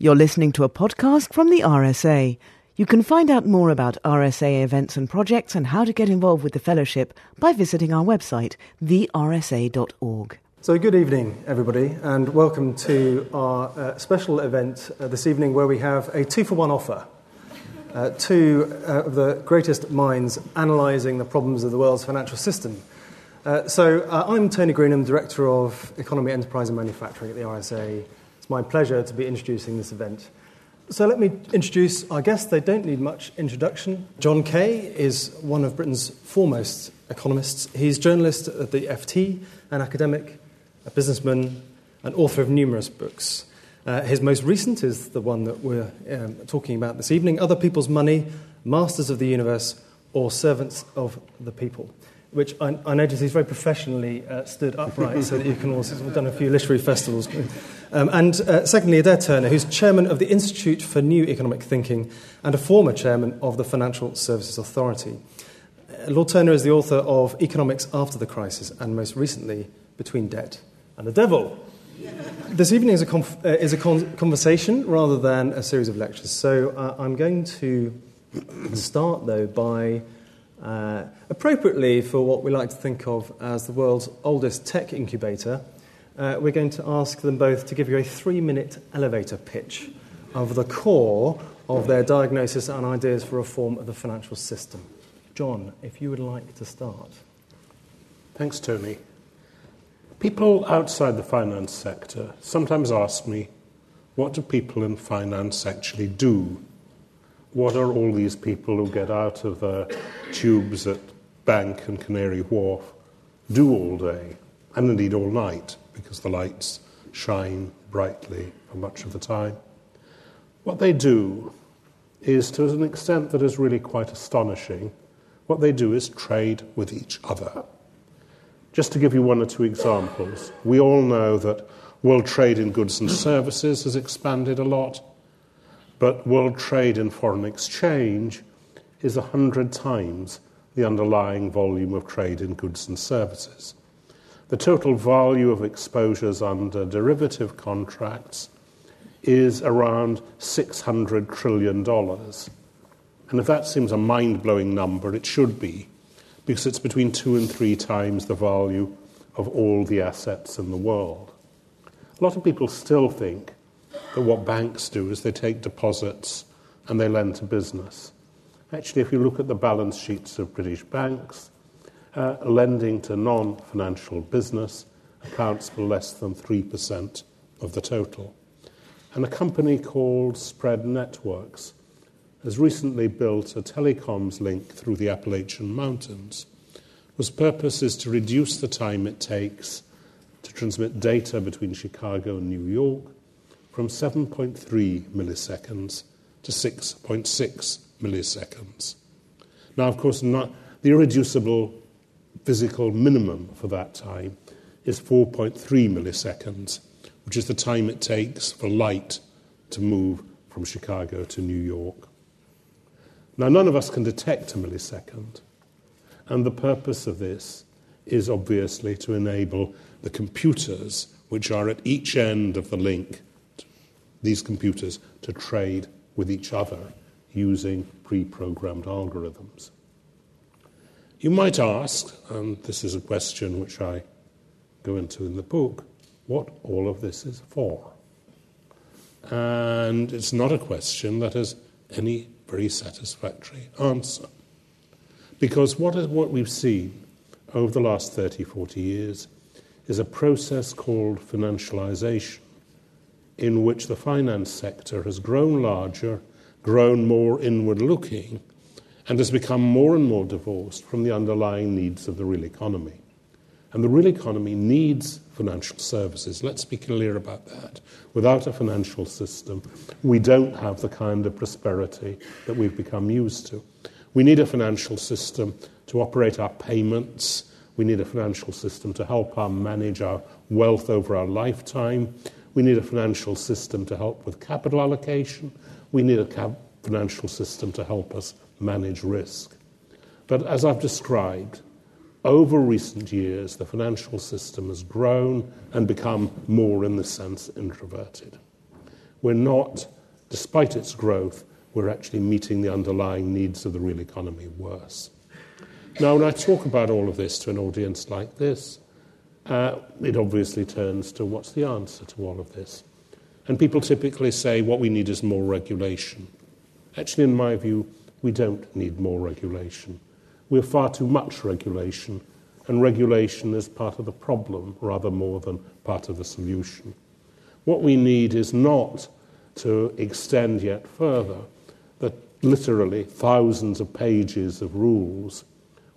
You're listening to a podcast from the RSA. You can find out more about RSA events and projects and how to get involved with the fellowship by visiting our website, thersa.org. So, good evening, everybody, and welcome to our uh, special event uh, this evening where we have a two for one offer. Uh, two uh, of the greatest minds analysing the problems of the world's financial system. Uh, so, uh, I'm Tony Greenham, Director of Economy, Enterprise and Manufacturing at the RSA. It's my pleasure to be introducing this event. So let me introduce our guests. They don't need much introduction. John Kay is one of Britain's foremost economists. He's journalist at the FT, an academic, a businessman, and author of numerous books. Uh, his most recent is the one that we're um, talking about this evening Other People's Money, Masters of the Universe, or Servants of the People which I, I noticed he's very professionally uh, stood upright so that you can also, we've done a few literary festivals. Um, and uh, secondly, Adair Turner, who's chairman of the Institute for New Economic Thinking and a former chairman of the Financial Services Authority. Uh, Lord Turner is the author of Economics After the Crisis and most recently, Between Debt and the Devil. This evening is a, conf- uh, is a con- conversation rather than a series of lectures. So uh, I'm going to start, though, by uh, appropriately for what we like to think of as the world's oldest tech incubator, uh, we're going to ask them both to give you a three minute elevator pitch of the core of their diagnosis and ideas for reform of the financial system. John, if you would like to start. Thanks, Tony. People outside the finance sector sometimes ask me, what do people in finance actually do? What are all these people who get out of the tubes at Bank and Canary Wharf do all day, and indeed all night, because the lights shine brightly for much of the time? What they do is, to an extent that is really quite astonishing, what they do is trade with each other. Just to give you one or two examples, we all know that world trade in goods and services has expanded a lot. But world trade in foreign exchange is 100 times the underlying volume of trade in goods and services. The total value of exposures under derivative contracts is around $600 trillion. And if that seems a mind blowing number, it should be, because it's between two and three times the value of all the assets in the world. A lot of people still think that what banks do is they take deposits and they lend to business. Actually, if you look at the balance sheets of British banks, uh, lending to non financial business accounts for less than 3% of the total. And a company called Spread Networks has recently built a telecoms link through the Appalachian Mountains, whose purpose is to reduce the time it takes to transmit data between Chicago and New York from 7.3 milliseconds to 6.6 milliseconds. Now, of course, not, the irreducible physical minimum for that time is 4.3 milliseconds, which is the time it takes for light to move from Chicago to New York. Now, none of us can detect a millisecond, and the purpose of this is obviously to enable the computers which are at each end of the link these computers to trade with each other using pre programmed algorithms. You might ask, and this is a question which I go into in the book, what all of this is for. And it's not a question that has any very satisfactory answer. Because what, is, what we've seen over the last 30, 40 years is a process called financialization in which the finance sector has grown larger, grown more inward looking, and has become more and more divorced from the underlying needs of the real economy. And the real economy needs financial services. Let's be clear about that. Without a financial system, we don't have the kind of prosperity that we've become used to. We need a financial system to operate our payments. We need a financial system to help us manage our wealth over our lifetime. We need a financial system to help with capital allocation. We need a cap- financial system to help us manage risk. But as I've described, over recent years, the financial system has grown and become more, in this sense, introverted. we're not, despite its growth, we're actually meeting the underlying needs of the real economy worse. Now, when I talk about all of this to an audience like this, uh, it obviously turns to what's the answer to all of this? And people typically say what we need is more regulation. Actually, in my view, we don't need more regulation. We have far too much regulation, and regulation is part of the problem rather more than part of the solution. What we need is not to extend yet further the literally thousands of pages of rules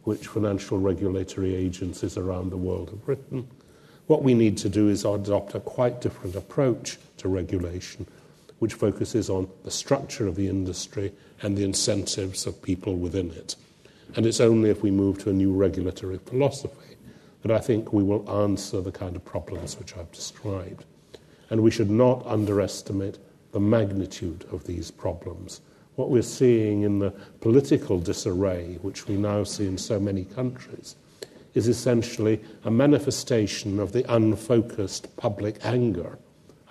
which financial regulatory agencies around the world have written. What we need to do is adopt a quite different approach to regulation, which focuses on the structure of the industry and the incentives of people within it. And it's only if we move to a new regulatory philosophy that I think we will answer the kind of problems which I've described. And we should not underestimate the magnitude of these problems. What we're seeing in the political disarray, which we now see in so many countries, is essentially a manifestation of the unfocused public anger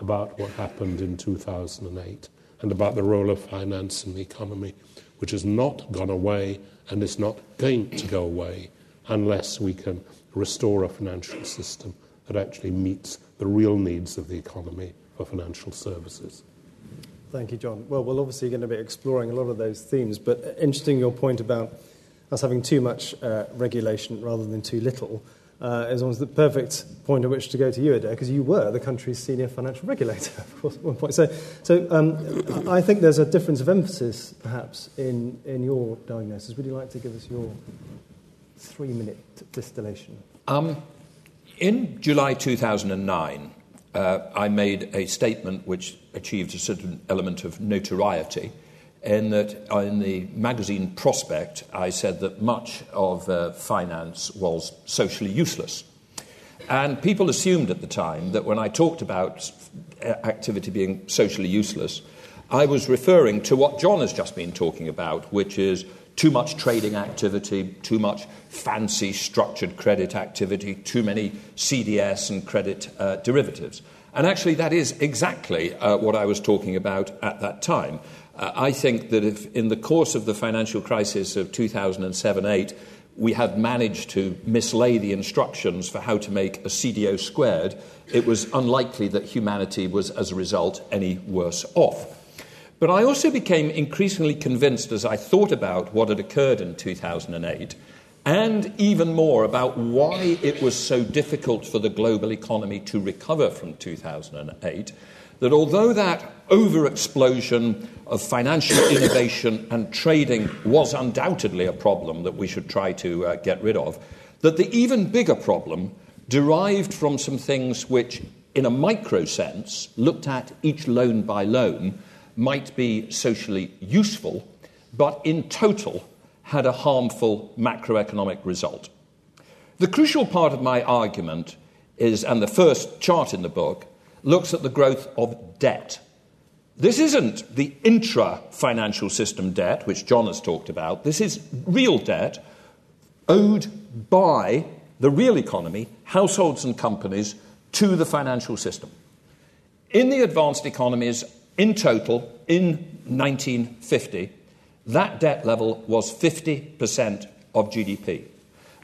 about what happened in 2008 and about the role of finance in the economy, which has not gone away and is not going to go away unless we can restore a financial system that actually meets the real needs of the economy for financial services. Thank you, John. Well, we're obviously going to be exploring a lot of those themes, but interesting your point about us having too much uh, regulation rather than too little uh, is almost the perfect point at which to go to you, Adair, because you were the country's senior financial regulator, of course, at one point. So, so um, I think there's a difference of emphasis, perhaps, in, in your diagnosis. Would you like to give us your three minute distillation? Um, in July 2009, uh, I made a statement which achieved a certain element of notoriety in that in the magazine Prospect, I said that much of uh, finance was socially useless. And people assumed at the time that when I talked about uh, activity being socially useless, I was referring to what John has just been talking about, which is too much trading activity, too much fancy structured credit activity, too many CDS and credit uh, derivatives. And actually, that is exactly uh, what I was talking about at that time. Uh, I think that if in the course of the financial crisis of 2007 8, we had managed to mislay the instructions for how to make a CDO squared, it was unlikely that humanity was, as a result, any worse off. But I also became increasingly convinced as I thought about what had occurred in 2008, and even more about why it was so difficult for the global economy to recover from 2008 that although that over explosion of financial innovation and trading was undoubtedly a problem that we should try to uh, get rid of, that the even bigger problem derived from some things which, in a micro sense, looked at each loan by loan, might be socially useful, but in total had a harmful macroeconomic result. The crucial part of my argument is, and the first chart in the book, looks at the growth of debt. This isn't the intra financial system debt, which John has talked about. This is real debt owed by the real economy, households and companies, to the financial system. In the advanced economies, in total, in 1950, that debt level was 50% of GDP.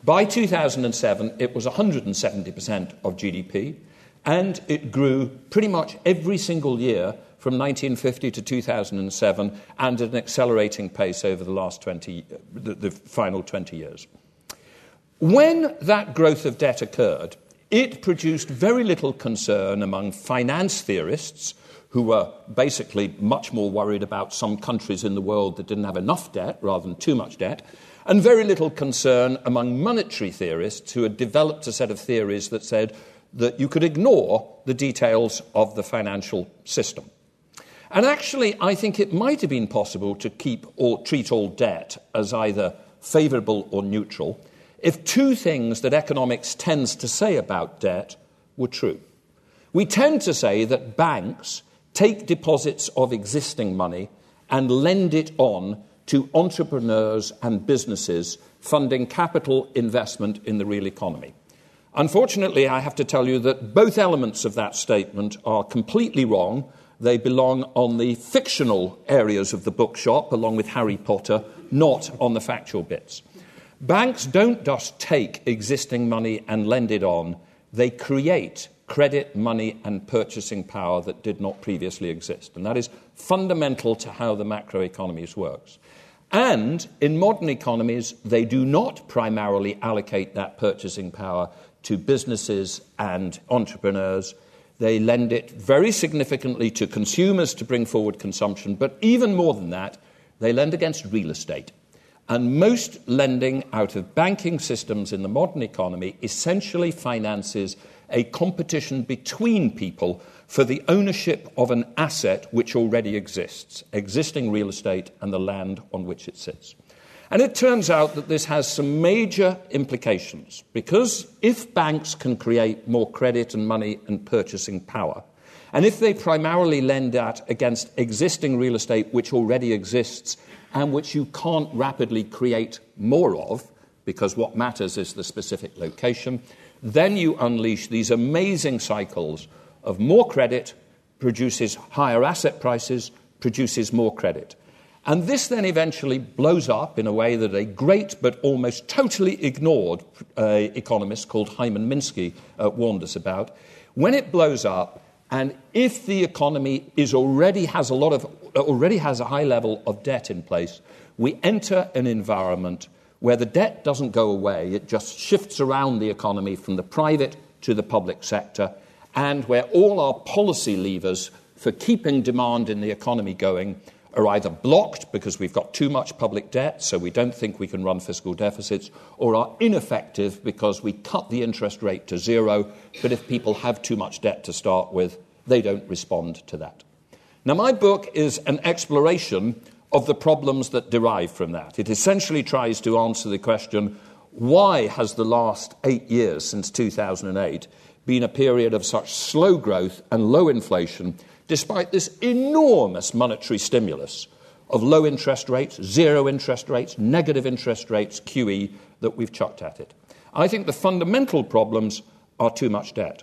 By 2007, it was 170% of GDP and it grew pretty much every single year from 1950 to 2007 and at an accelerating pace over the last 20, the, the final 20 years. When that growth of debt occurred, it produced very little concern among finance theorists who were basically much more worried about some countries in the world that didn't have enough debt rather than too much debt, and very little concern among monetary theorists who had developed a set of theories that said that you could ignore the details of the financial system. And actually, I think it might have been possible to keep or treat all debt as either favourable or neutral if two things that economics tends to say about debt were true. We tend to say that banks take deposits of existing money and lend it on to entrepreneurs and businesses funding capital investment in the real economy. Unfortunately, I have to tell you that both elements of that statement are completely wrong They belong on the fictional areas of the bookshop, along with Harry Potter, not on the factual bits. Banks don't just take existing money and lend it on, they create credit, money, and purchasing power that did not previously exist. And that is fundamental to how the macroeconomies works. And in modern economies, they do not primarily allocate that purchasing power to businesses and entrepreneurs. They lend it very significantly to consumers to bring forward consumption, but even more than that, they lend against real estate. And most lending out of banking systems in the modern economy essentially finances a competition between people for the ownership of an asset which already exists, existing real estate and the land on which it sits. And it turns out that this has some major implications because if banks can create more credit and money and purchasing power, and if they primarily lend out against existing real estate which already exists and which you can't rapidly create more of, because what matters is the specific location, then you unleash these amazing cycles of more credit produces higher asset prices, produces more credit. And this then eventually blows up in a way that a great but almost totally ignored uh, economist called Hyman Minsky uh, warned us about. When it blows up, and if the economy is already has a lot of already has a high level of debt in place, we enter an environment where the debt doesn't go away, it just shifts around the economy from the private to the public sector, and where all our policy levers for keeping demand in the economy going are either blocked because we've got too much public debt, so we don't think we can run fiscal deficits, or are ineffective because we cut the interest rate to zero, but if people have too much debt to start with, they don't respond to that. Now, my book is an exploration of the problems that derive from that. It essentially tries to answer the question why has the last eight years since 2008 been a period of such slow growth and low inflation despite this enormous monetary stimulus of low interest rates, zero interest rates, negative interest rates, QE, that we've chucked at it. I think the fundamental problems are too much debt.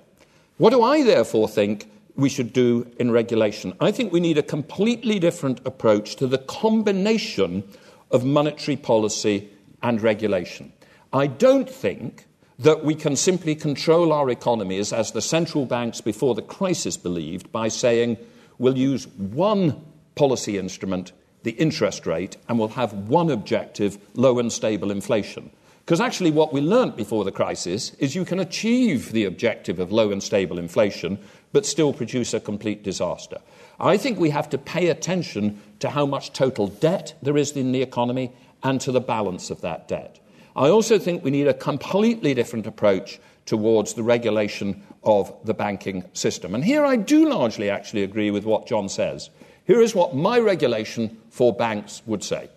What do I therefore think we should do in regulation? I think we need a completely different approach to the combination of monetary policy and regulation. I don't think that we can simply control our economies as the central banks before the crisis believed by saying we'll use one policy instrument, the interest rate, and we'll have one objective, low and stable inflation. Because actually, what we learnt before the crisis is you can achieve the objective of low and stable inflation, but still produce a complete disaster. I think we have to pay attention to how much total debt there is in the economy and to the balance of that debt. I also think we need a completely different approach towards the regulation of the banking system. And here I do largely actually agree with what John says. Here is what my regulation for banks would say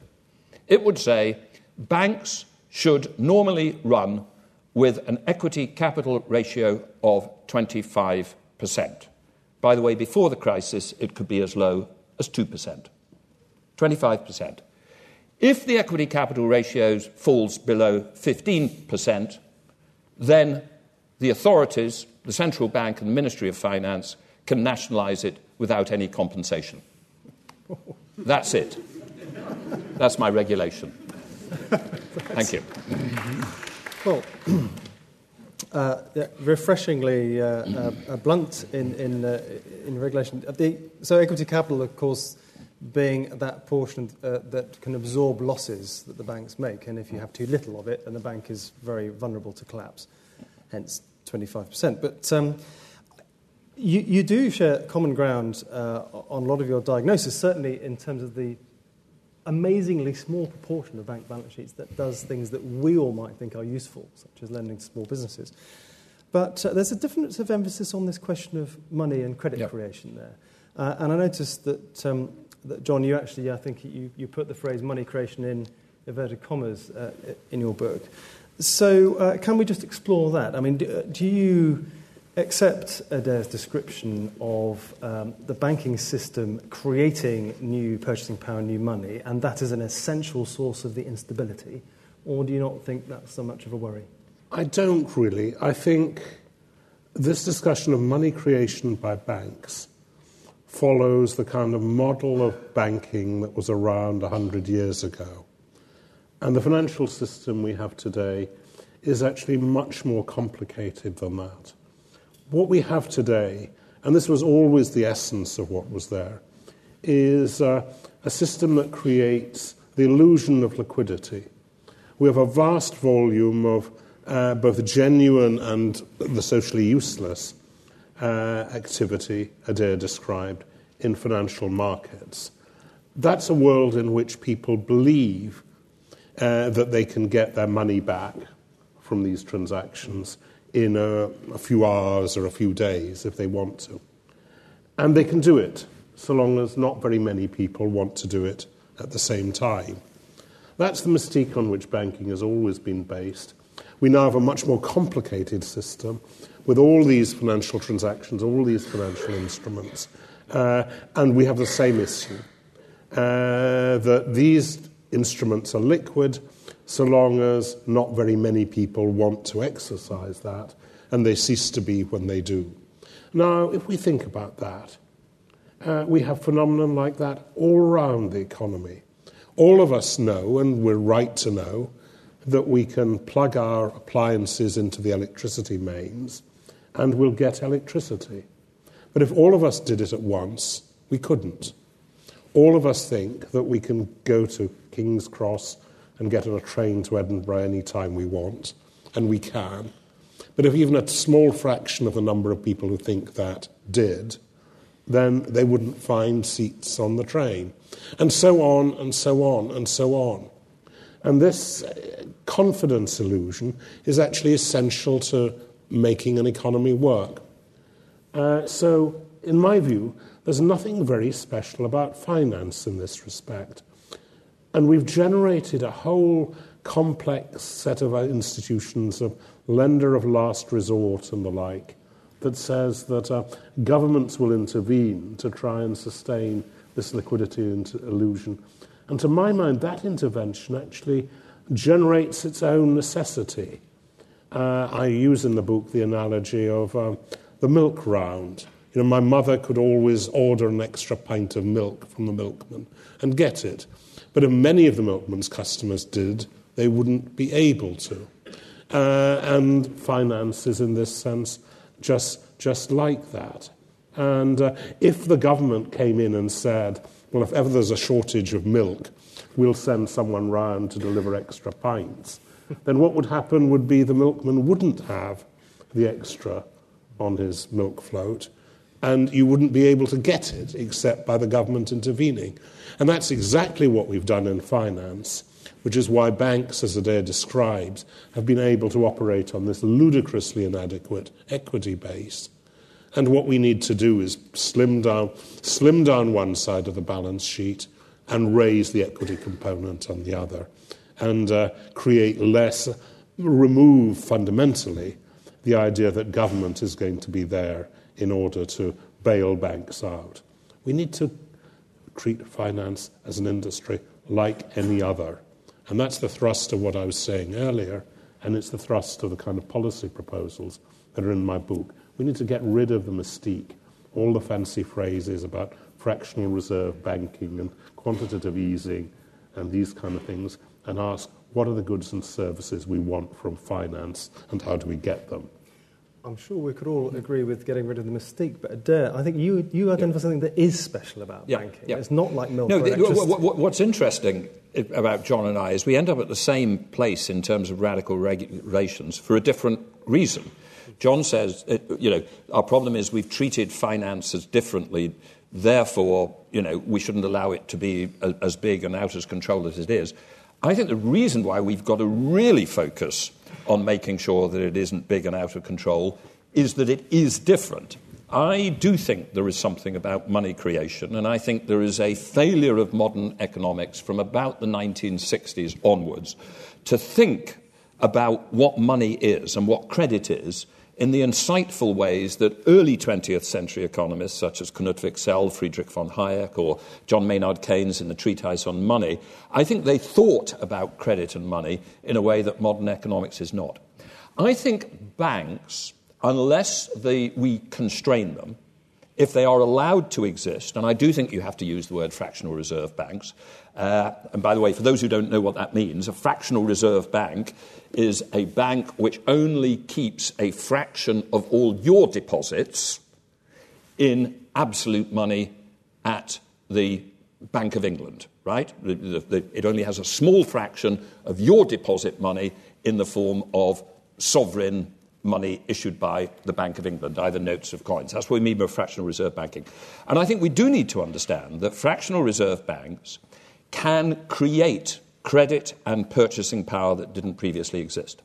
it would say banks should normally run with an equity capital ratio of 25%. By the way, before the crisis, it could be as low as 2%. 25%. If the equity capital ratio falls below 15%, then the authorities, the central bank and the Ministry of Finance, can nationalise it without any compensation. That's it. That's my regulation. Thank you. Well, uh, refreshingly uh, uh, blunt in, in, uh, in regulation. The, so, equity capital, of course, being that portion uh, that can absorb losses that the banks make. And if you have too little of it, then the bank is very vulnerable to collapse, hence 25%. But um, you, you, do share common ground uh, on a lot of your diagnosis, certainly in terms of the amazingly small proportion of bank balance sheets that does things that we all might think are useful, such as lending to small businesses. But uh, there's a difference of emphasis on this question of money and credit yep. creation there. Uh, and I noticed that um, that, John, you actually, I think you, you put the phrase money creation in inverted commas uh, in your book. So, uh, can we just explore that? I mean, do, do you accept Adair's description of um, the banking system creating new purchasing power, new money, and that is an essential source of the instability? Or do you not think that's so much of a worry? I don't really. I think this discussion of money creation by banks follows the kind of model of banking that was around 100 years ago. And the financial system we have today is actually much more complicated than that. What we have today, and this was always the essence of what was there, is uh, a system that creates the illusion of liquidity. We have a vast volume of uh, both genuine and the socially useless uh, activity Adair described in financial markets. That's a world in which people believe uh, that they can get their money back from these transactions in a, a few hours or a few days if they want to. And they can do it so long as not very many people want to do it at the same time. That's the mystique on which banking has always been based. We now have a much more complicated system with all these financial transactions, all these financial instruments, uh, and we have the same issue uh, that these instruments are liquid so long as not very many people want to exercise that, and they cease to be when they do. Now, if we think about that, uh, we have phenomenon like that all around the economy. All of us know, and we're right to know, that we can plug our appliances into the electricity mains and we'll get electricity. But if all of us did it at once, we couldn't. All of us think that we can go to King's Cross and get on a train to Edinburgh any time we want, and we can. But if even a small fraction of the number of people who think that did, then they wouldn't find seats on the train. And so on, and so on, and so on. And this uh, confidence illusion is actually essential to making an economy work. Uh, so, in my view, there's nothing very special about finance in this respect. And we've generated a whole complex set of institutions of lender of last resort and the like that says that uh, governments will intervene to try and sustain this liquidity illusion. And to my mind, that intervention actually generates its own necessity. Uh, I use in the book the analogy of uh, the milk round. You know, my mother could always order an extra pint of milk from the milkman and get it. But if many of the milkman's customers did, they wouldn't be able to. Uh, and finance is, in this sense, just, just like that. And uh, if the government came in and said, well, if ever there's a shortage of milk, we'll send someone round to deliver extra pints, then what would happen would be the milkman wouldn't have the extra on his milk float, and you wouldn't be able to get it except by the government intervening. And that's exactly what we've done in finance, which is why banks, as Adair describes, have been able to operate on this ludicrously inadequate equity base. And what we need to do is slim down, slim down one side of the balance sheet and raise the equity component on the other, and uh, create less, remove fundamentally the idea that government is going to be there in order to bail banks out. We need to treat finance as an industry like any other. And that's the thrust of what I was saying earlier, and it's the thrust of the kind of policy proposals that are in my book. We need to get rid of the mystique, all the fancy phrases about fractional reserve banking and quantitative easing and these kind of things, and ask what are the goods and services we want from finance and how do we get them. I'm sure we could all agree with getting rid of the mystique, but Adair, I think you, you identify yeah. something that is special about yeah. banking. Yeah. It's not like milk. No, the, what, what's interesting about John and I is we end up at the same place in terms of radical regulations for a different reason. John says, uh, you know, our problem is we've treated finances differently. Therefore, you know, we shouldn't allow it to be as big and out of control as it is. I think the reason why we've got to really focus on making sure that it isn't big and out of control is that it is different. I do think there is something about money creation, and I think there is a failure of modern economics from about the 1960s onwards to think about what money is and what credit is in the insightful ways that early 20th century economists such as Knut Wicksell, Friedrich von Hayek, or John Maynard Keynes in the treatise on money, I think they thought about credit and money in a way that modern economics is not. I think banks, unless they, we constrain them, if they are allowed to exist, and I do think you have to use the word fractional reserve banks. Uh, and by the way, for those who don't know what that means, a fractional reserve bank is a bank which only keeps a fraction of all your deposits in absolute money at the Bank of England, right? The, the, the, it only has a small fraction of your deposit money in the form of sovereign money issued by the Bank of England, either notes or coins. That's what we mean by fractional reserve banking. And I think we do need to understand that fractional reserve banks can create credit and purchasing power that didn't previously exist.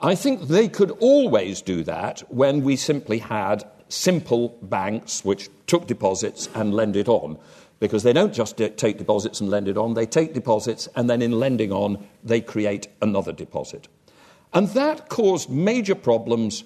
I think they could always do that when we simply had simple banks which took deposits and lend it on. Because they don't just take deposits and lend it on, they take deposits and then in lending on, they create another deposit. And that caused major problems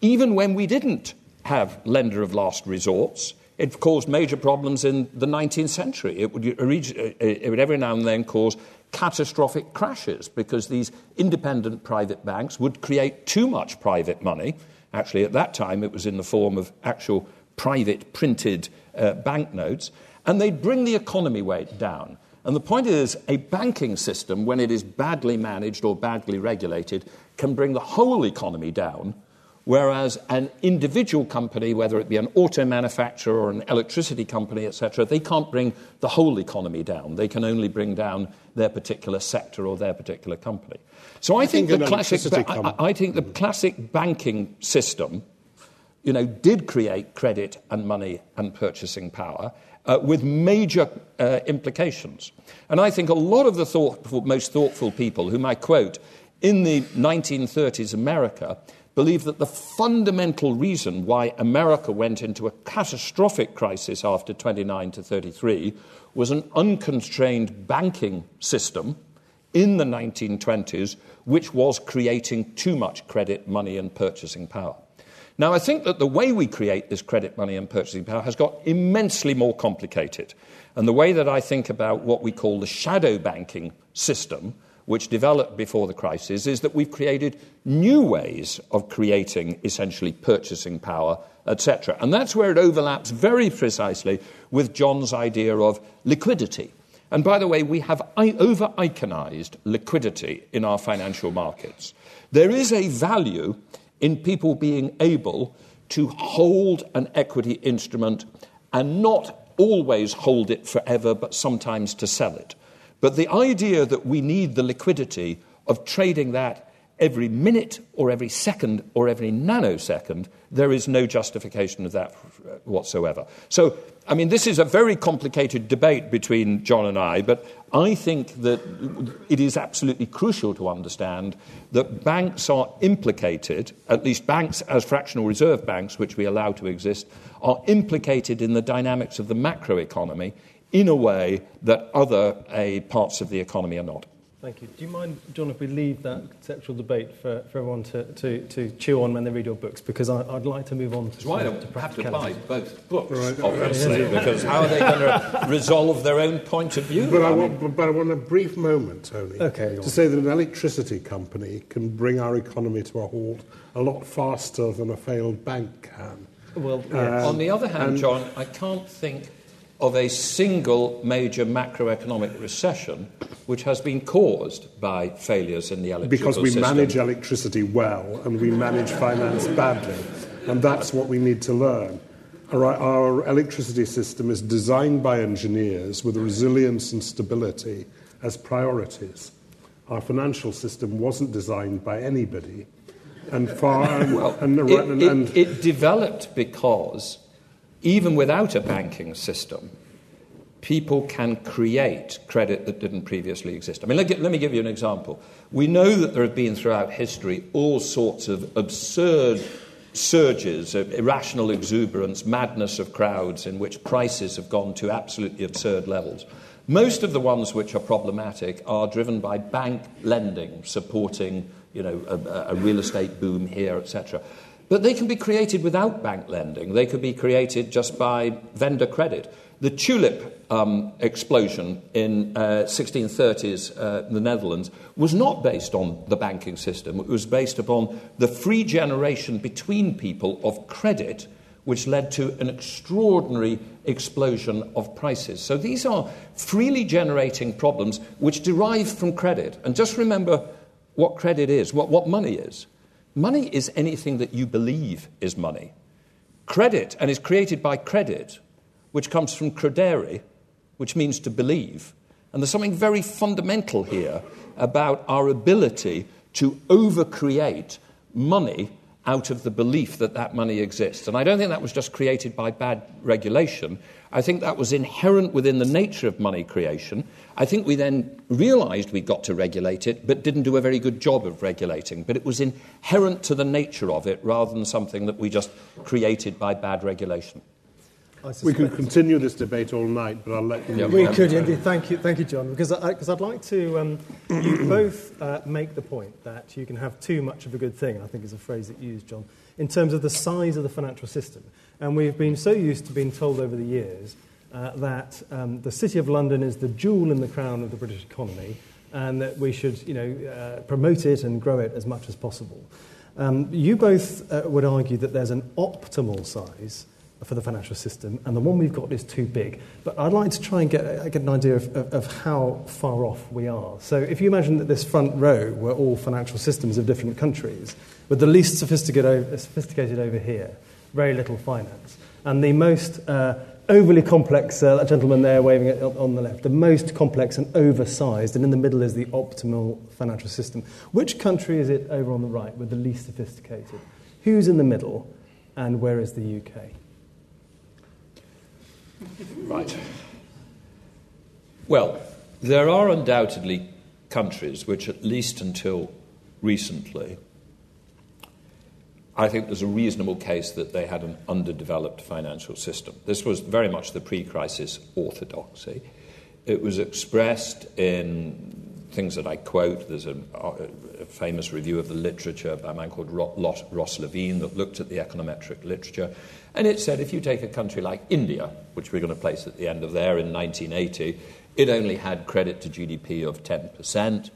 even when we didn't have lender of last resorts. It caused major problems in the 19th century. It would, it would every now and then cause catastrophic crashes because these independent private banks would create too much private money. Actually, at that time, it was in the form of actual private printed uh, banknotes, and they'd bring the economy weight down. And the point is, a banking system, when it is badly managed or badly regulated, can bring the whole economy down, whereas an individual company, whether it be an auto manufacturer or an electricity company, etc., they can't bring the whole economy down. They can only bring down their particular sector or their particular company. So I, I think, think the classic, I, I think the classic banking system, you know, did create credit and money and purchasing power uh, with major uh, implications. And I think a lot of the thoughtful, most thoughtful people, whom I quote, in the 1930s America, believe that the fundamental reason why America went into a catastrophic crisis after 29 to 33 was an unconstrained banking system in the 1920s, which was creating too much credit, money, and purchasing power. Now, I think that the way we create this credit money and purchasing power has got immensely more complicated. And the way that I think about what we call the shadow banking system, which developed before the crisis, is that we've created new ways of creating essentially purchasing power, etc. And that's where it overlaps very precisely with John's idea of liquidity. And by the way, we have over iconized liquidity in our financial markets. There is a value in people being able to hold an equity instrument and not always hold it forever, but sometimes to sell it. But the idea that we need the liquidity of trading that every minute or every second or every nanosecond, there is no justification of that whatsoever. So I mean, this is a very complicated debate between John and I, but I think that it is absolutely crucial to understand that banks are implicated, at least banks as fractional reserve banks, which we allow to exist, are implicated in the dynamics of the macroeconomy in a way that other uh, parts of the economy are not. Thank you. Do you mind, John, if we leave that conceptual debate for, for everyone to, to, to chew on when they read your books? Because I, would like to move on to, why don't to have to buy both books, right. obviously, because how are they going to resolve their own point of view? But I, want, but I want a brief moment, Tony, okay, to say that an electricity company can bring our economy to a halt a lot faster than a failed bank can. Well, um, on the other hand, John, I can't think of a single major macroeconomic recession which has been caused by failures in the electricity Because we system. manage electricity well and we manage finance badly. And that's what we need to learn. Our electricity system is designed by engineers with resilience and stability as priorities. Our financial system wasn't designed by anybody. And far and, well, and, it, and, and it, it developed because even without a banking system, people can create credit that didn't previously exist. I mean, let, let, me give you an example. We know that there have been throughout history all sorts of absurd surges of irrational exuberance, madness of crowds in which prices have gone to absolutely absurd levels. Most of the ones which are problematic are driven by bank lending, supporting you know, a, a real estate boom here, etc. But they can be created without bank lending. They could be created just by vendor credit. The tulip um, explosion in uh, 1630s uh, the Netherlands was not based on the banking system. It was based upon the free generation between people of credit, which led to an extraordinary explosion of prices. So these are freely generating problems which derive from credit. And just remember what credit is, what, what money is. Money is anything that you believe is money. Credit, and is created by credit, which comes from credere, which means to believe. And there's something very fundamental here about our ability to overcreate money out of the belief that that money exists. And I don't think that was just created by bad regulation. I think that was inherent within the nature of money creation. I think we then realized we got to regulate it, but didn't do a very good job of regulating. But it was inherent to the nature of it rather than something that we just created by bad regulation. We could continue this debate all night, but I'll let you. Yeah, we could indeed. Thank you, thank you, John. Because because I'd like to um, you both uh, make the point that you can have too much of a good thing. I think is a phrase that you used, John, in terms of the size of the financial system. And we've been so used to being told over the years uh, that um, the City of London is the jewel in the crown of the British economy, and that we should, you know, uh, promote it and grow it as much as possible. Um, you both uh, would argue that there's an optimal size for the financial system, and the one we've got is too big. But I'd like to try and get, uh, get an idea of, of, of, how far off we are. So if you imagine that this front row were all financial systems of different countries, with the least sophisticated, sophisticated over here, very little finance, and the most uh, overly complex, uh, that gentleman there waving it on the left, the most complex and oversized, and in the middle is the optimal financial system. Which country is it over on the right with the least sophisticated? Who's in the middle, and where is the UK? Right. Well, there are undoubtedly countries which, at least until recently, I think there's a reasonable case that they had an underdeveloped financial system. This was very much the pre crisis orthodoxy. It was expressed in things that I quote. There's a, a famous review of the literature by a man called Ross Levine that looked at the econometric literature. And it said if you take a country like India, which we're going to place at the end of there in 1980, it only had credit to GDP of 10%.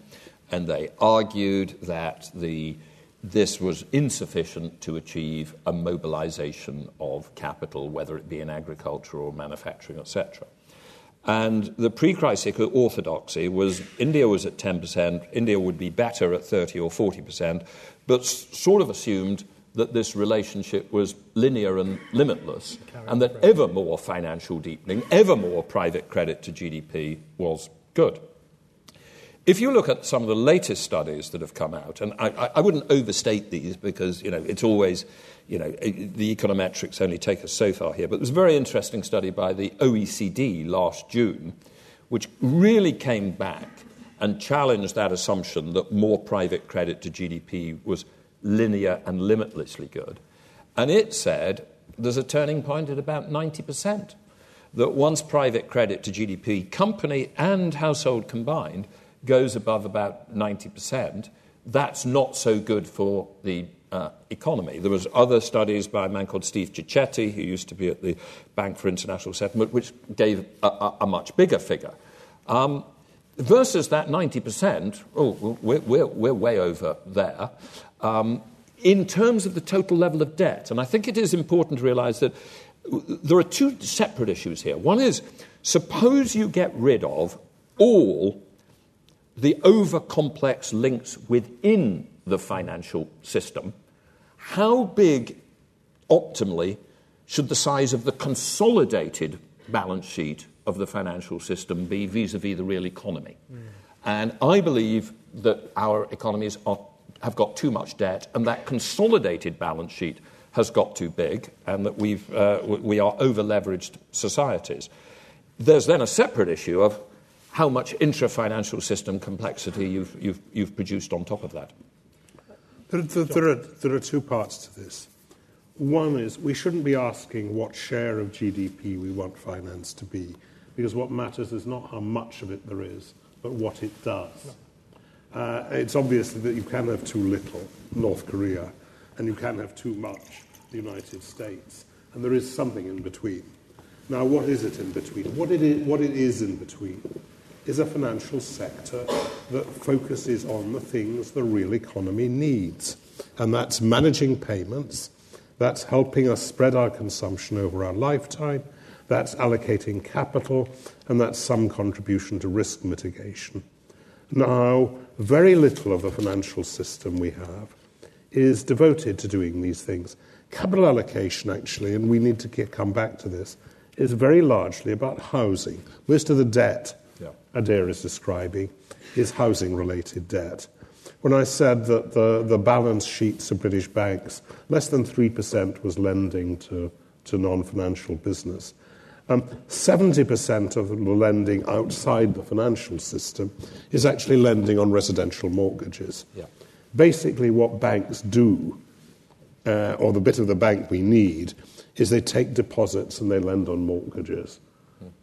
And they argued that the, this was insufficient to achieve a mobilization of capital, whether it be in agriculture or manufacturing, etc. And the pre crisis orthodoxy was India was at 10%, India would be better at 30 or 40%, but sort of assumed that this relationship was linear and limitless, and that ever more financial deepening, ever more private credit to GDP was good. If you look at some of the latest studies that have come out, and I, I wouldn't overstate these because you know it's always, you know, the econometrics only take us so far here. But there's a very interesting study by the OECD last June, which really came back and challenged that assumption that more private credit to GDP was linear and limitlessly good. And it said there's a turning point at about 90%. That once private credit to GDP, company and household combined, goes above about 90%, that's not so good for the uh, economy. There was other studies by a man called Steve Cecchetti, who used to be at the Bank for International Settlement, which gave a, a, a much bigger figure. Um, versus that 90%, oh, we're, we're, we're way over there um, in terms of the total level of debt. And I think it is important to realize that there are two separate issues here. One is suppose you get rid of all the over complex links within the financial system, how big optimally should the size of the consolidated balance sheet of the financial system be vis a vis the real economy? Mm. And I believe that our economies are have got too much debt, and that consolidated balance sheet has got too big, and that we've, uh, we are over leveraged societies. There's then a separate issue of how much intra financial system complexity you've, produced on top of that. There are two parts to this. One is we shouldn't be asking what share of GDP we want finance to be, because what matters is not how much of it there is, but what it does. Uh, it's obvious that you can have too little, North Korea, and you can have too much, the United States. And there is something in between. Now, what is it in between? What it is, what it is in between is a financial sector that focuses on the things the real economy needs. And that's managing payments, That's helping us spread our consumption over our lifetime. That's allocating capital, and that's some contribution to risk mitigation. Now, very little of the financial system we have is devoted to doing these things. Capital allocation, actually, and we need to come back to this, is very largely about housing. Most of the debt. Adair is describing is housing related debt. When I said that the, the balance sheets of British banks, less than 3% was lending to, to non financial business. Um, 70% of the lending outside the financial system is actually lending on residential mortgages. Yeah. Basically, what banks do, uh, or the bit of the bank we need, is they take deposits and they lend on mortgages.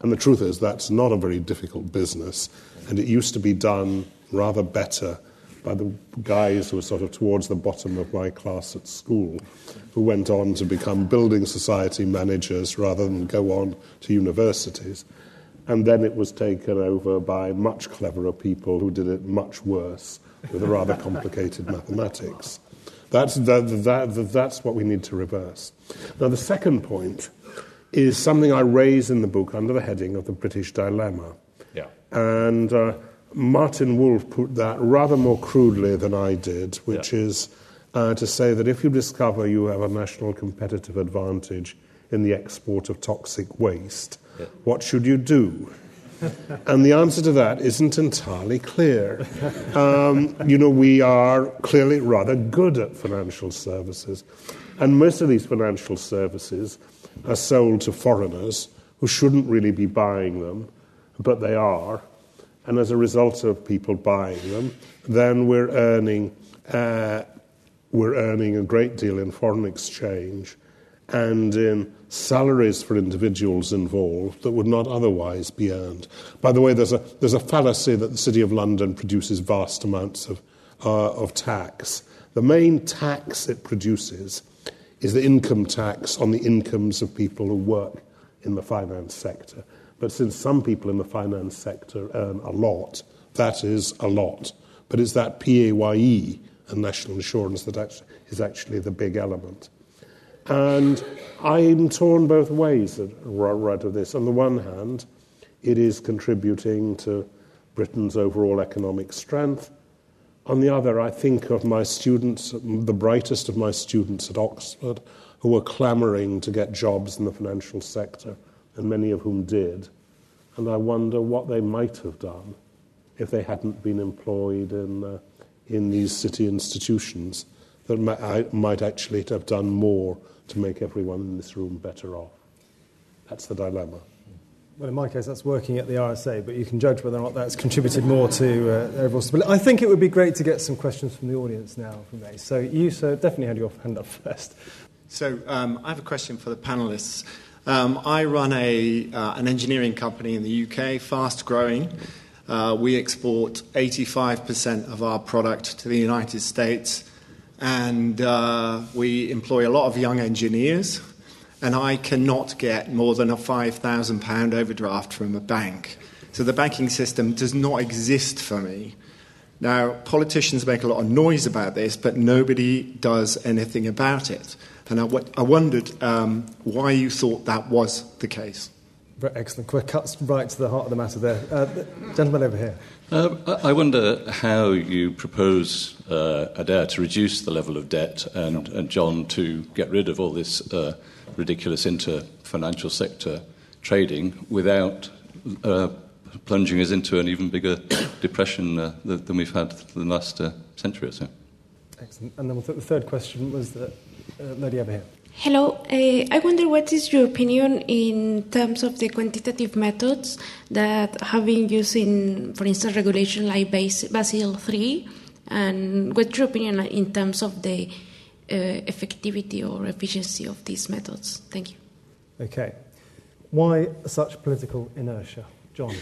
And the truth is, that's not a very difficult business, and it used to be done rather better by the guys who were sort of towards the bottom of my class at school, who went on to become building society managers rather than go on to universities. And then it was taken over by much cleverer people who did it much worse with a rather complicated mathematics. That's, that, that, that's what we need to reverse. Now, the second point is something I raise in the book under the heading of the British dilemma. Yeah. And uh, Martin Wolf put that rather more crudely than I did, which yeah. is uh, to say that if you discover you have a national competitive advantage in the export of toxic waste, yeah. what should you do? and the answer to that isn't entirely clear. Um, you know, we are clearly rather good at financial services, and most of these financial services are sold to foreigners who shouldn't really be buying them, but they are and as a result of people buying them, then we're earning, uh, we're earning a great deal in foreign exchange and in salaries for individuals involved that would not otherwise be earned. By the way, there's a, there's a fallacy that the City of London produces vast amounts of, uh, of tax. The main tax it produces is the income tax on the incomes of people who work in the finance sector. But since some people in the finance sector earn a lot, that is a lot. But it's that PAYE and national insurance that is actually the big element. And I'm torn both ways uh, right of this. On the one hand, it is contributing to Britain's overall economic strength. On the other, I think of my students, the brightest of my students at Oxford, who were clamouring to get jobs in the financial sector and many of whom did. And I wonder what they might have done if they hadn't been employed in, uh, in these city institutions that might, might actually have done more to make everyone in this room better off. That's the dilemma. Well, in my case, that's working at the RSA, but you can judge whether or not that's contributed more to uh, overall stability. I think it would be great to get some questions from the audience now, from me. So you, sir, definitely had your hand up first. So um, I have a question for the panelists. Um, I run a, uh, an engineering company in the UK, fast growing. Uh, we export 85% of our product to the United States, and uh, we employ a lot of young engineers. And I cannot get more than a £5,000 overdraft from a bank. So the banking system does not exist for me. Now, politicians make a lot of noise about this, but nobody does anything about it. And I, w- I wondered um, why you thought that was the case. Very excellent. Quick cuts right to the heart of the matter there. Uh, the gentleman over here. Uh, I wonder how you propose, uh, Adair, to reduce the level of debt and, and John to get rid of all this uh, ridiculous inter-financial sector trading without uh, plunging us into an even bigger depression uh, than we've had for the last uh, century or so. Excellent. And then the third question was that uh, Lady over here. Hello. Uh, I wonder what is your opinion in terms of the quantitative methods that have been used in, for instance, regulation like Basel III, and what's your opinion in terms of the uh, effectivity or efficiency of these methods? Thank you. Okay. Why such political inertia? John.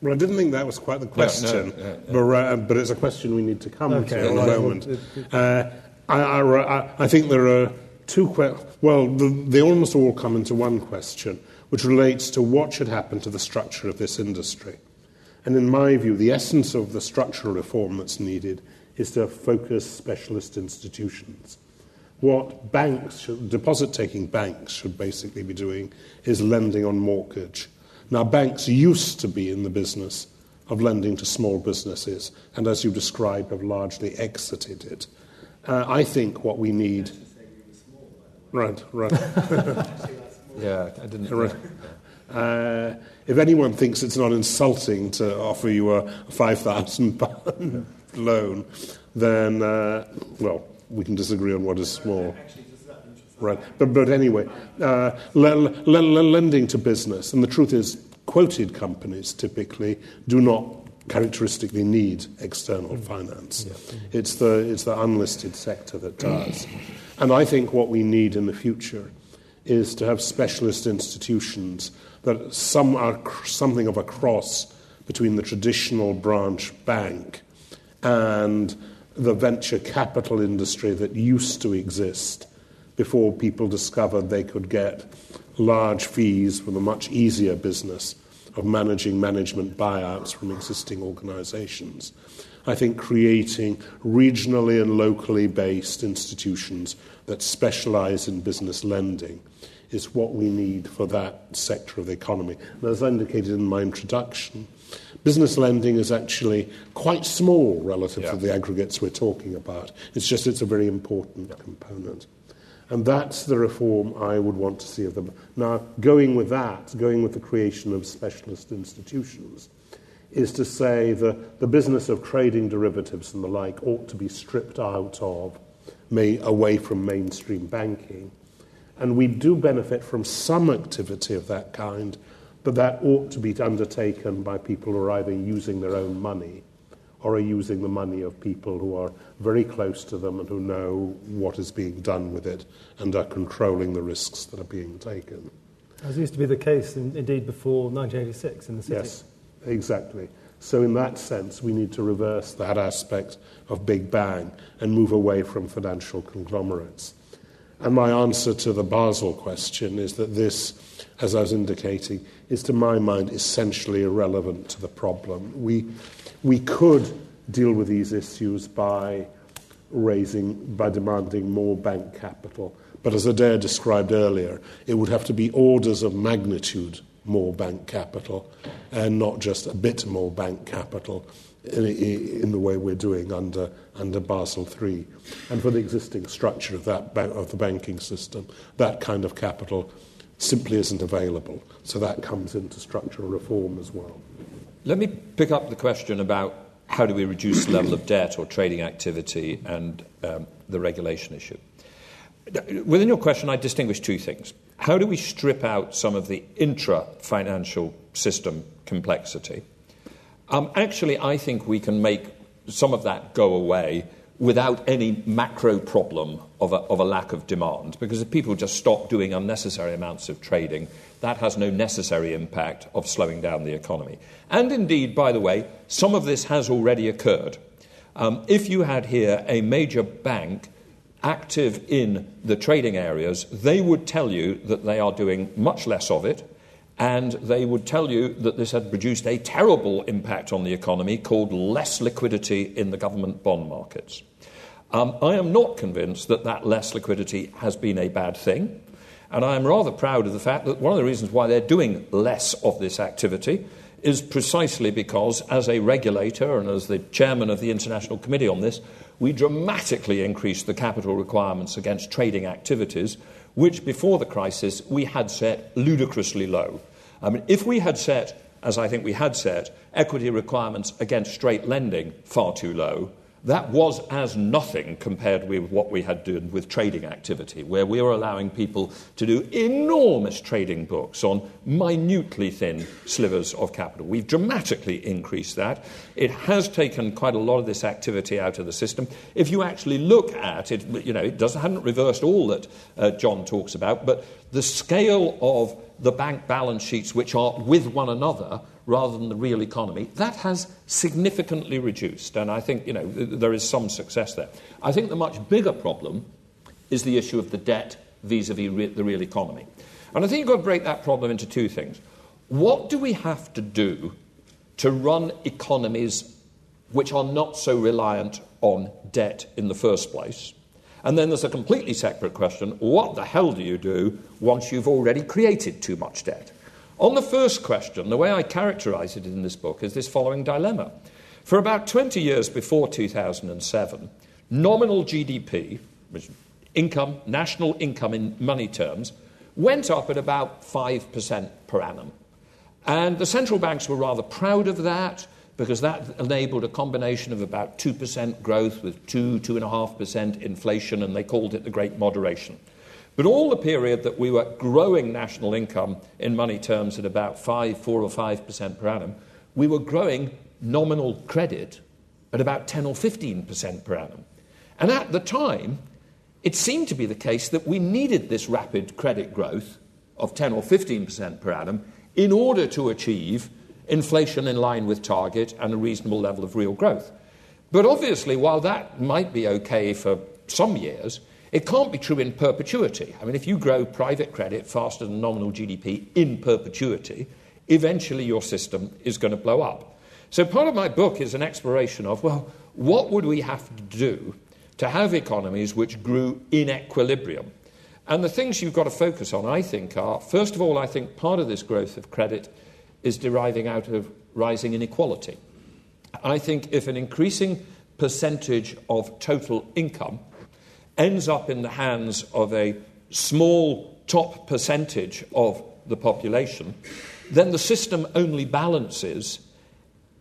Well, I didn't think that was quite the question, no, no, but, uh, but, it's a question we need to come okay, to in a moment. Uh, I, I, I, think there are two questions. Well, the, they almost all come into one question, which relates to what should happen to the structure of this industry. And in my view, the essence of the structural reform that's needed is to focus specialist institutions. What banks, deposit taking banks, should basically be doing is lending on mortgage. Now, banks used to be in the business of lending to small businesses, and as you describe, have largely exited it. Uh, I think what we need. Right, right. yeah, I didn't. Right. Uh, if anyone thinks it's not insulting to offer you a £5,000 loan, then, uh, well, we can disagree on what is small. Right. But, but anyway, uh, lending to business, and the truth is, quoted companies typically do not characteristically need external mm. finance. Yeah. It's, the, it's the unlisted sector that does. And I think what we need in the future is to have specialist institutions that some are something of a cross between the traditional branch bank and the venture capital industry that used to exist before people discovered they could get large fees for the much easier business of managing management buyouts from existing organizations. I think creating regionally and locally based institutions that specialize in business lending is what we need for that sector of the economy. And as I indicated in my introduction, Business lending is actually quite small relative yeah. to the aggregates we're talking about. It's just it's a very important yeah. component. And that's the reform I would want to see of them. Now, going with that, going with the creation of specialist institutions, is to say that the business of trading derivatives and the like ought to be stripped out of, may, away from mainstream banking. And we do benefit from some activity of that kind but that ought to be undertaken by people who are either using their own money or are using the money of people who are very close to them and who know what is being done with it and are controlling the risks that are being taken. As used to be the case, in, indeed, before 1986 in the city. Yes, exactly. So, in that sense, we need to reverse that aspect of Big Bang and move away from financial conglomerates. And my answer to the Basel question is that this, as I was indicating, is to my mind essentially irrelevant to the problem. We, we could deal with these issues by raising, by demanding more bank capital. But as Adair described earlier, it would have to be orders of magnitude more bank capital and not just a bit more bank capital in, in the way we're doing under, under Basel III. And for the existing structure of, that, of the banking system, that kind of capital simply isn't available. So that comes into structural reform as well. Let me pick up the question about how do we reduce the level of debt or trading activity and um, the regulation issue. Within your question, I distinguish two things. How do we strip out some of the intra financial system complexity? Um, actually, I think we can make some of that go away without any macro problem of a, of a, lack of demand. Because if people just stop doing unnecessary amounts of trading, that has no necessary impact of slowing down the economy. And indeed, by the way, some of this has already occurred. Um, if you had here a major bank active in the trading areas, they would tell you that they are doing much less of it and they would tell you that this had produced a terrible impact on the economy called less liquidity in the government bond markets. Um, I am not convinced that that less liquidity has been a bad thing, and I am rather proud of the fact that one of the reasons why they're doing less of this activity is precisely because, as a regulator and as the chairman of the International Committee on this, we dramatically increased the capital requirements against trading activities, which before the crisis we had set ludicrously low. I mean, if we had set, as I think we had set, equity requirements against straight lending far too low, that was as nothing compared with what we had done with trading activity, where we were allowing people to do enormous trading books on minutely thin slivers of capital. We've dramatically increased that. It has taken quite a lot of this activity out of the system. If you actually look at it, you know, it doesn't, hasn't reversed all that uh, John talks about, but the scale of the bank balance sheets which are with one another rather than the real economy, that has significantly reduced. And I think, you know, there is some success there. I think the much bigger problem is the issue of the debt vis-a-vis re- the real economy. And I think you've got to break that problem into two things. What do we have to do to run economies which are not so reliant on debt in the first place? And then there's a completely separate question what the hell do you do once you've already created too much debt? On the first question, the way I characterize it in this book is this following dilemma. For about 20 years before 2007, nominal GDP, which income, national income in money terms, went up at about 5% per annum. And the central banks were rather proud of that because that enabled a combination of about 2% growth with 2, 2.5% inflation, and they called it the Great Moderation. But all the period that we were growing national income in money terms at about 5, 4 or 5% per annum, we were growing nominal credit at about 10 or 15% per annum. And at the time, it seemed to be the case that we needed this rapid credit growth of 10 or 15% per annum in order to achieve inflation in line with target and a reasonable level of real growth. But obviously, while that might be okay for some years, it can't be true in perpetuity. I mean, if you grow private credit faster than nominal GDP in perpetuity, eventually your system is going to blow up. So part of my book is an exploration of, well, what would we have to do to have economies which grew in equilibrium. And the things you've got to focus on, I think, are first of all, I think part of this growth of credit is deriving out of rising inequality. I think if an increasing percentage of total income ends up in the hands of a small top percentage of the population, then the system only balances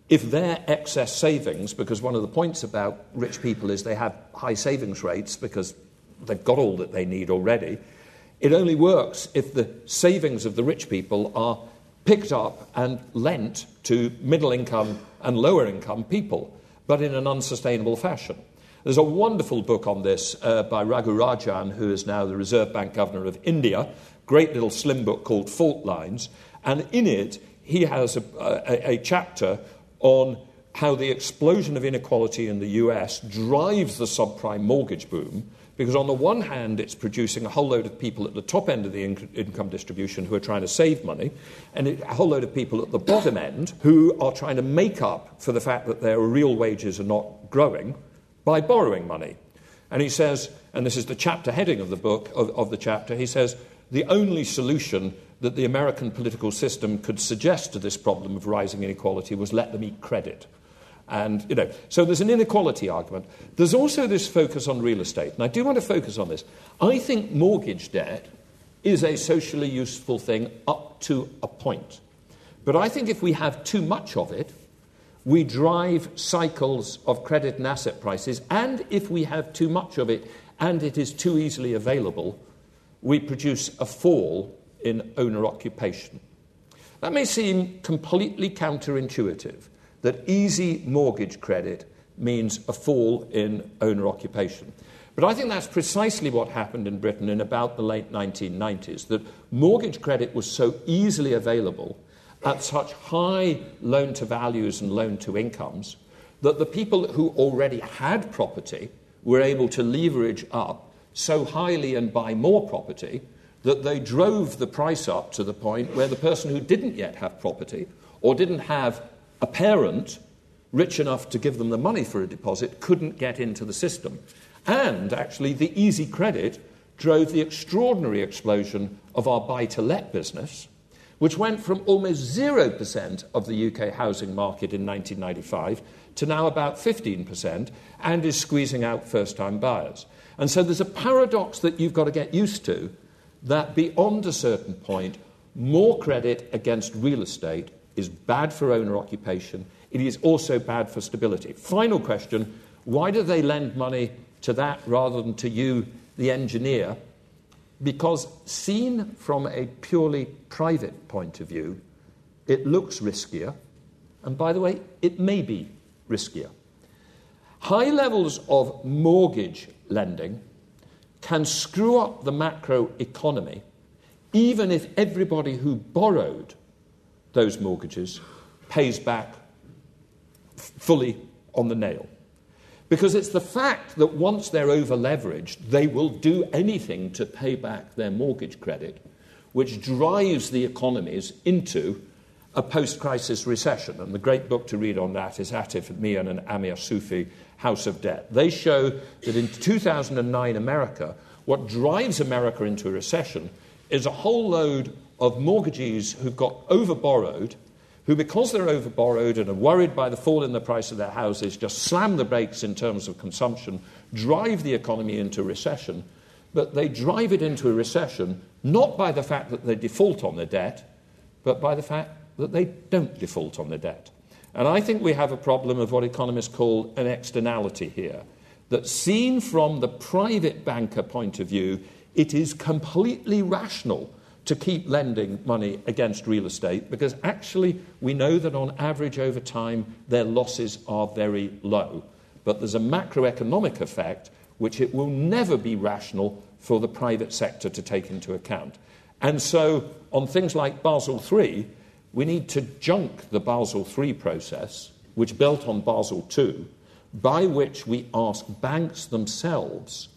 if their excess savings, because one of the points about rich people is they have high savings rates because they've got all that they need already, it only works if the savings of the rich people are picked up and lent to middle income and lower income people, but in an unsustainable fashion. There's a wonderful book on this uh, by Raghu Rajan, who is now the Reserve Bank Governor of India. Great little slim book called Fault Lines. And in it, he has a, a, a chapter on how the explosion of inequality in the US drives the subprime mortgage boom. Because on the one hand, it's producing a whole load of people at the top end of the in- income distribution who are trying to save money, and a whole load of people at the bottom end who are trying to make up for the fact that their real wages are not growing by borrowing money. And he says, and this is the chapter heading of the book, of, of the chapter, he says, the only solution that the American political system could suggest to this problem of rising inequality was let them eat credit. And, you know, so there's an inequality argument. There's also this focus on real estate. And I do want to focus on this. I think mortgage debt is a socially useful thing up to a point. But I think if we have too much of it, we drive cycles of credit and asset prices. And if we have too much of it and it is too easily available, we produce a fall in owner occupation. That may seem completely counterintuitive that easy mortgage credit means a fall in owner occupation. But I think that's precisely what happened in Britain in about the late 1990s that mortgage credit was so easily available at such high loan to values and loan to incomes that the people who already had property were able to leverage up so highly and buy more property that they drove the price up to the point where the person who didn't yet have property or didn't have a parent rich enough to give them the money for a deposit couldn't get into the system. And actually, the easy credit drove the extraordinary explosion of our buy to let business, which went from almost 0% of the UK housing market in 1995 to now about 15% and is squeezing out first time buyers. And so there's a paradox that you've got to get used to that beyond a certain point, more credit against real estate is bad for owner occupation. It is also bad for stability. Final question why do they lend money to that rather than to you, the engineer? Because, seen from a purely private point of view, it looks riskier. And by the way, it may be riskier. High levels of mortgage lending can screw up the macro economy, even if everybody who borrowed those mortgages pays back fully on the nail. Because it's the fact that once they're over leveraged, they will do anything to pay back their mortgage credit, which drives the economies into a post crisis recession. And the great book to read on that is Atif Mian and Amir Sufi, House of Debt. They show that in 2009 America, what drives America into a recession is a whole load of mortgagees who've got overborrowed, who, because they're overborrowed and are worried by the fall in the price of their houses, just slam the brakes in terms of consumption, drive the economy into recession. But they drive it into a recession not by the fact that they default on their debt, but by the fact that they don't default on their debt. And I think we have a problem of what economists call an externality here. That seen from the private banker point of view, it is completely rational to keep lending money against real estate because actually we know that on average over time their losses are very low. But there's a macroeconomic effect which it will never be rational for the private sector to take into account. And so on things like Basel III, we need to junk the Basel III process, which built on Basel II, by which we ask banks themselves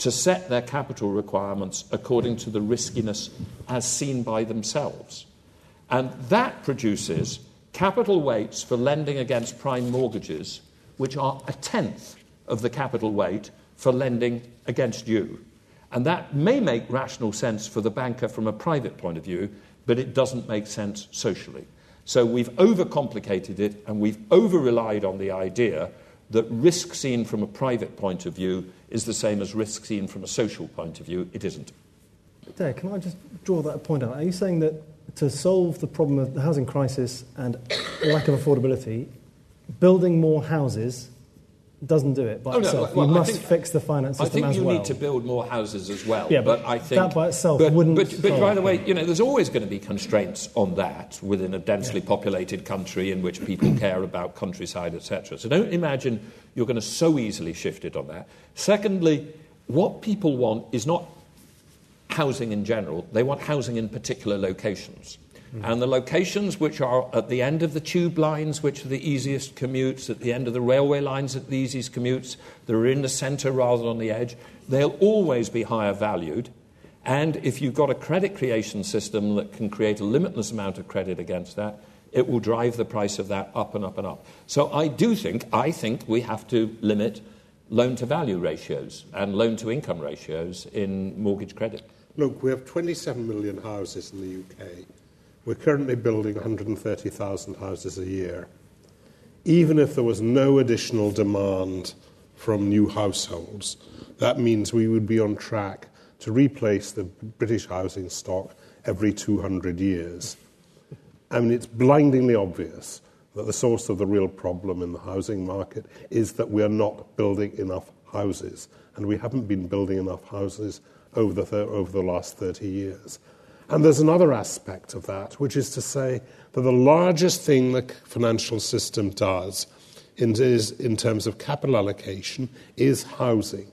to set their capital requirements according to the riskiness as seen by themselves. And that produces capital weights for lending against prime mortgages, which are a tenth of the capital weight for lending against you. And that may make rational sense for the banker from a private point of view, but it doesn't make sense socially. So we've overcomplicated it and we've over relied on the idea that risk seen from a private point of view is the same as risk seen from a social point of view. It isn't. Dave, can I just draw that point out? Are you saying that to solve the problem of the housing crisis and lack of affordability, building more houses doesn't do it by Oh, no, itself. well, you must think- fix the finance I system think as you well. need to build more houses as well. Yeah, but I think that by itself but, wouldn't But, but solve by the way, you know, there's always going to be constraints on that within a densely populated country in which people care about countryside, etc. So don't imagine you're going to so easily shift it on that. Secondly, what people want is not housing in general; they want housing in particular locations. And the locations which are at the end of the tube lines, which are the easiest commutes, at the end of the railway lines, at the easiest commutes, that are in the centre rather than on the edge, they'll always be higher valued. And if you've got a credit creation system that can create a limitless amount of credit against that, it will drive the price of that up and up and up. So I do think, I think we have to limit loan to value ratios and loan to income ratios in mortgage credit. Look, we have 27 million houses in the UK. We're currently building 130,000 houses a year. Even if there was no additional demand from new households, that means we would be on track to replace the British housing stock every 200 years. I mean, it's blindingly obvious that the source of the real problem in the housing market is that we are not building enough houses, and we haven't been building enough houses over the, thir- over the last 30 years. And there's another aspect of that, which is to say that the largest thing the financial system does in, is, in terms of capital allocation is housing.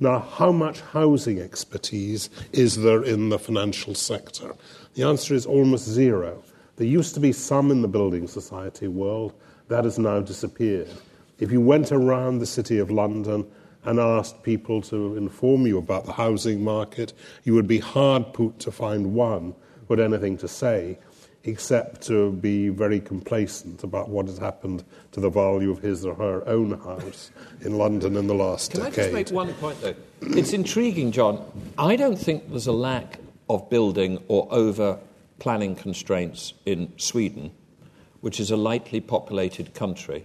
Now, how much housing expertise is there in the financial sector? The answer is almost zero. There used to be some in the building society world, that has now disappeared. If you went around the city of London and asked people to inform you about the housing market, you would be hard put to find one who had anything to say, except to be very complacent about what has happened to the value of his or her own house in London in the last decade. Can I just make one point, though? It's intriguing, John. I don't think there's a lack of building or over planning constraints in Sweden, which is a lightly populated country.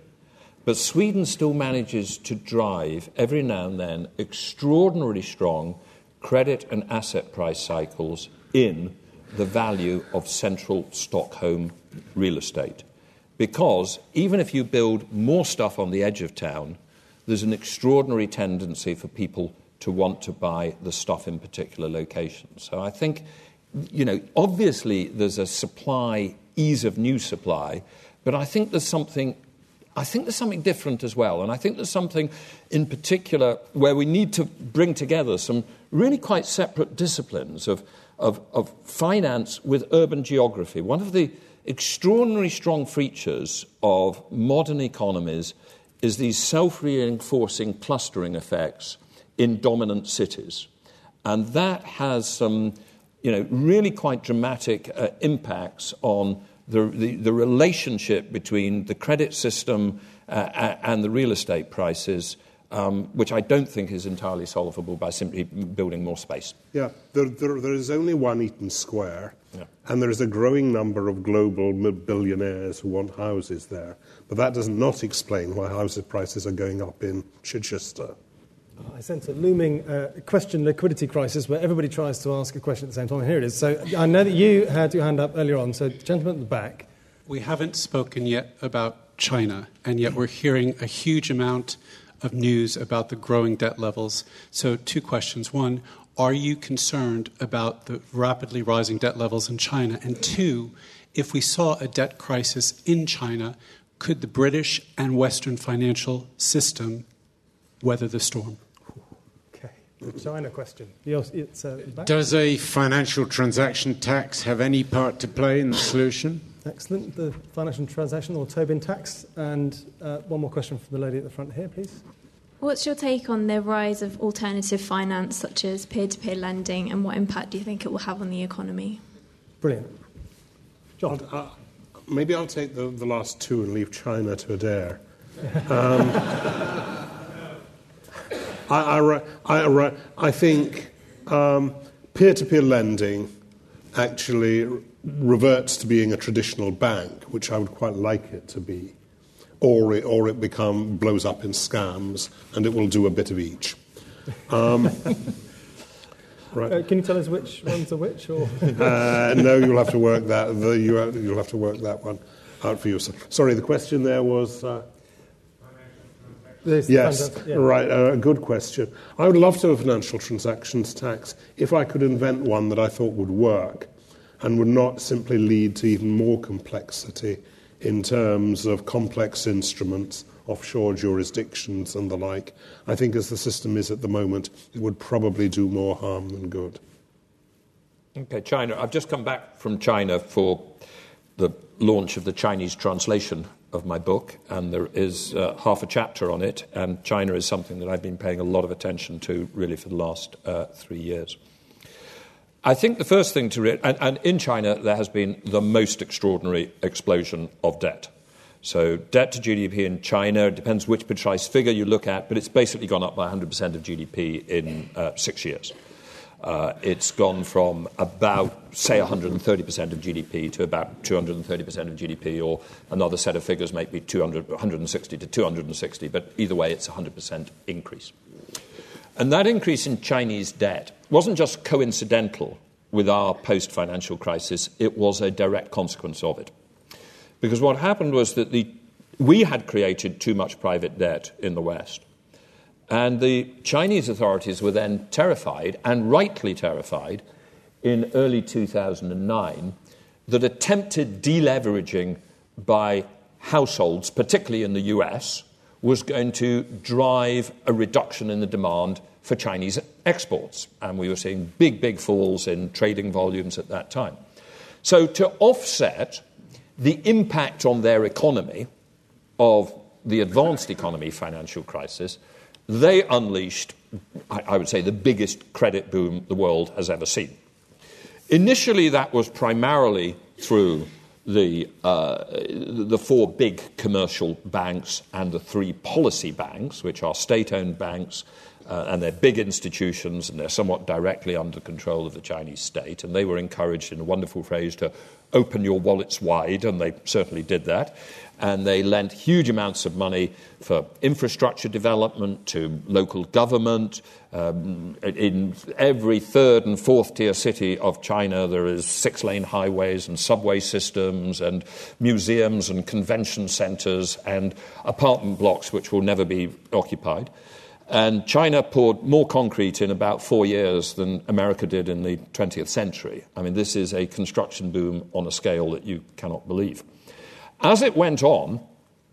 But Sweden still manages to drive, every now and then, extraordinarily strong credit and asset price cycles in the value of central Stockholm real estate. Because even if you build more stuff on the edge of town, there's an extraordinary tendency for people to want to buy the stuff in particular locations. So I think, you know, obviously there's a supply, ease of new supply, but I think there's something. I think there's something different as well, and I think there's something in particular where we need to bring together some really quite separate disciplines of, of, of finance with urban geography. One of the extraordinary strong features of modern economies is these self reinforcing clustering effects in dominant cities. And that has some you know, really quite dramatic uh, impacts on the, the, the relationship between the credit system uh, and the real estate prices um, which I don't think is entirely solvable by simply building more space. Yeah, there, there, there is only one Eaton Square, yeah. and there is a growing number of global billionaires who want houses there. But that does not explain why house prices are going up in Chichester. I sense a looming uh, question liquidity crisis where everybody tries to ask a question at the same time. Here it is. So I know that you had your hand up earlier on. So, gentleman at the back. We haven't spoken yet about China, and yet we're hearing a huge amount of news about the growing debt levels. So, two questions. One, are you concerned about the rapidly rising debt levels in China? And two, if we saw a debt crisis in China, could the British and Western financial system weather the storm? Okay, the China question. Uh, Does a financial transaction tax have any part to play in the solution? Excellent. The financial transaction or Tobin tax. And uh, one more question from the lady at the front here, please. What's your take on the rise of alternative finance, such as peer to peer lending, and what impact do you think it will have on the economy? Brilliant. John. Uh, maybe I'll take the, the last two and leave China to Adair. Um, I, I, I, I, think peer to peer lending actually reverts to being a traditional bank, which I would quite like it to be, or it, or it become, blows up in scams, and it will do a bit of each. Um, right. Uh, can you tell us which ones are which? Or? uh, no, you'll have to work that. The, you, will have to work that one out for yourself. Sorry, the question there was. Uh, yes, yeah. right. Uh, a good question. I would love to have a financial transactions tax if I could invent one that I thought would work and would not simply lead to even more complexity in terms of complex instruments, offshore jurisdictions, and the like. I think as the system is at the moment, it would probably do more harm than good. Okay, China. I've just come back from China for the launch of the Chinese translation of my book, and there is uh, half a chapter on it. And China is something that I've been paying a lot of attention to really for the last uh, three years. I think the first thing to read, and, and in China, there has been the most extraordinary explosion of debt. So, debt to GDP in China, depends which precise figure you look at, but it's basically gone up by 100% of GDP in uh, six years. Uh, it's gone from about, say, 130% of GDP to about 230% of GDP, or another set of figures might be 200, 160 to 260, but either way, it's a 100% increase. And that increase in Chinese debt wasn't just coincidental with our post financial crisis, it was a direct consequence of it. Because what happened was that the, we had created too much private debt in the West. And the Chinese authorities were then terrified, and rightly terrified, in early 2009 that attempted deleveraging by households, particularly in the US, was going to drive a reduction in the demand for Chinese exports. And we were seeing big, big falls in trading volumes at that time. So, to offset the impact on their economy of the advanced economy financial crisis, they unleashed, I would say, the biggest credit boom the world has ever seen. Initially, that was primarily through the, uh, the four big commercial banks and the three policy banks, which are state owned banks, uh, and they're big institutions and they're somewhat directly under control of the Chinese state. And they were encouraged, in a wonderful phrase, to open your wallets wide, and they certainly did that. And they lent huge amounts of money for infrastructure development to local government. Um, in every third and fourth tier city of China, there is six lane highways and subway systems and museums and convention centers and apartment blocks which will never be occupied. And China poured more concrete in about four years than America did in the 20th century. I mean, this is a construction boom on a scale that you cannot believe. As it went on,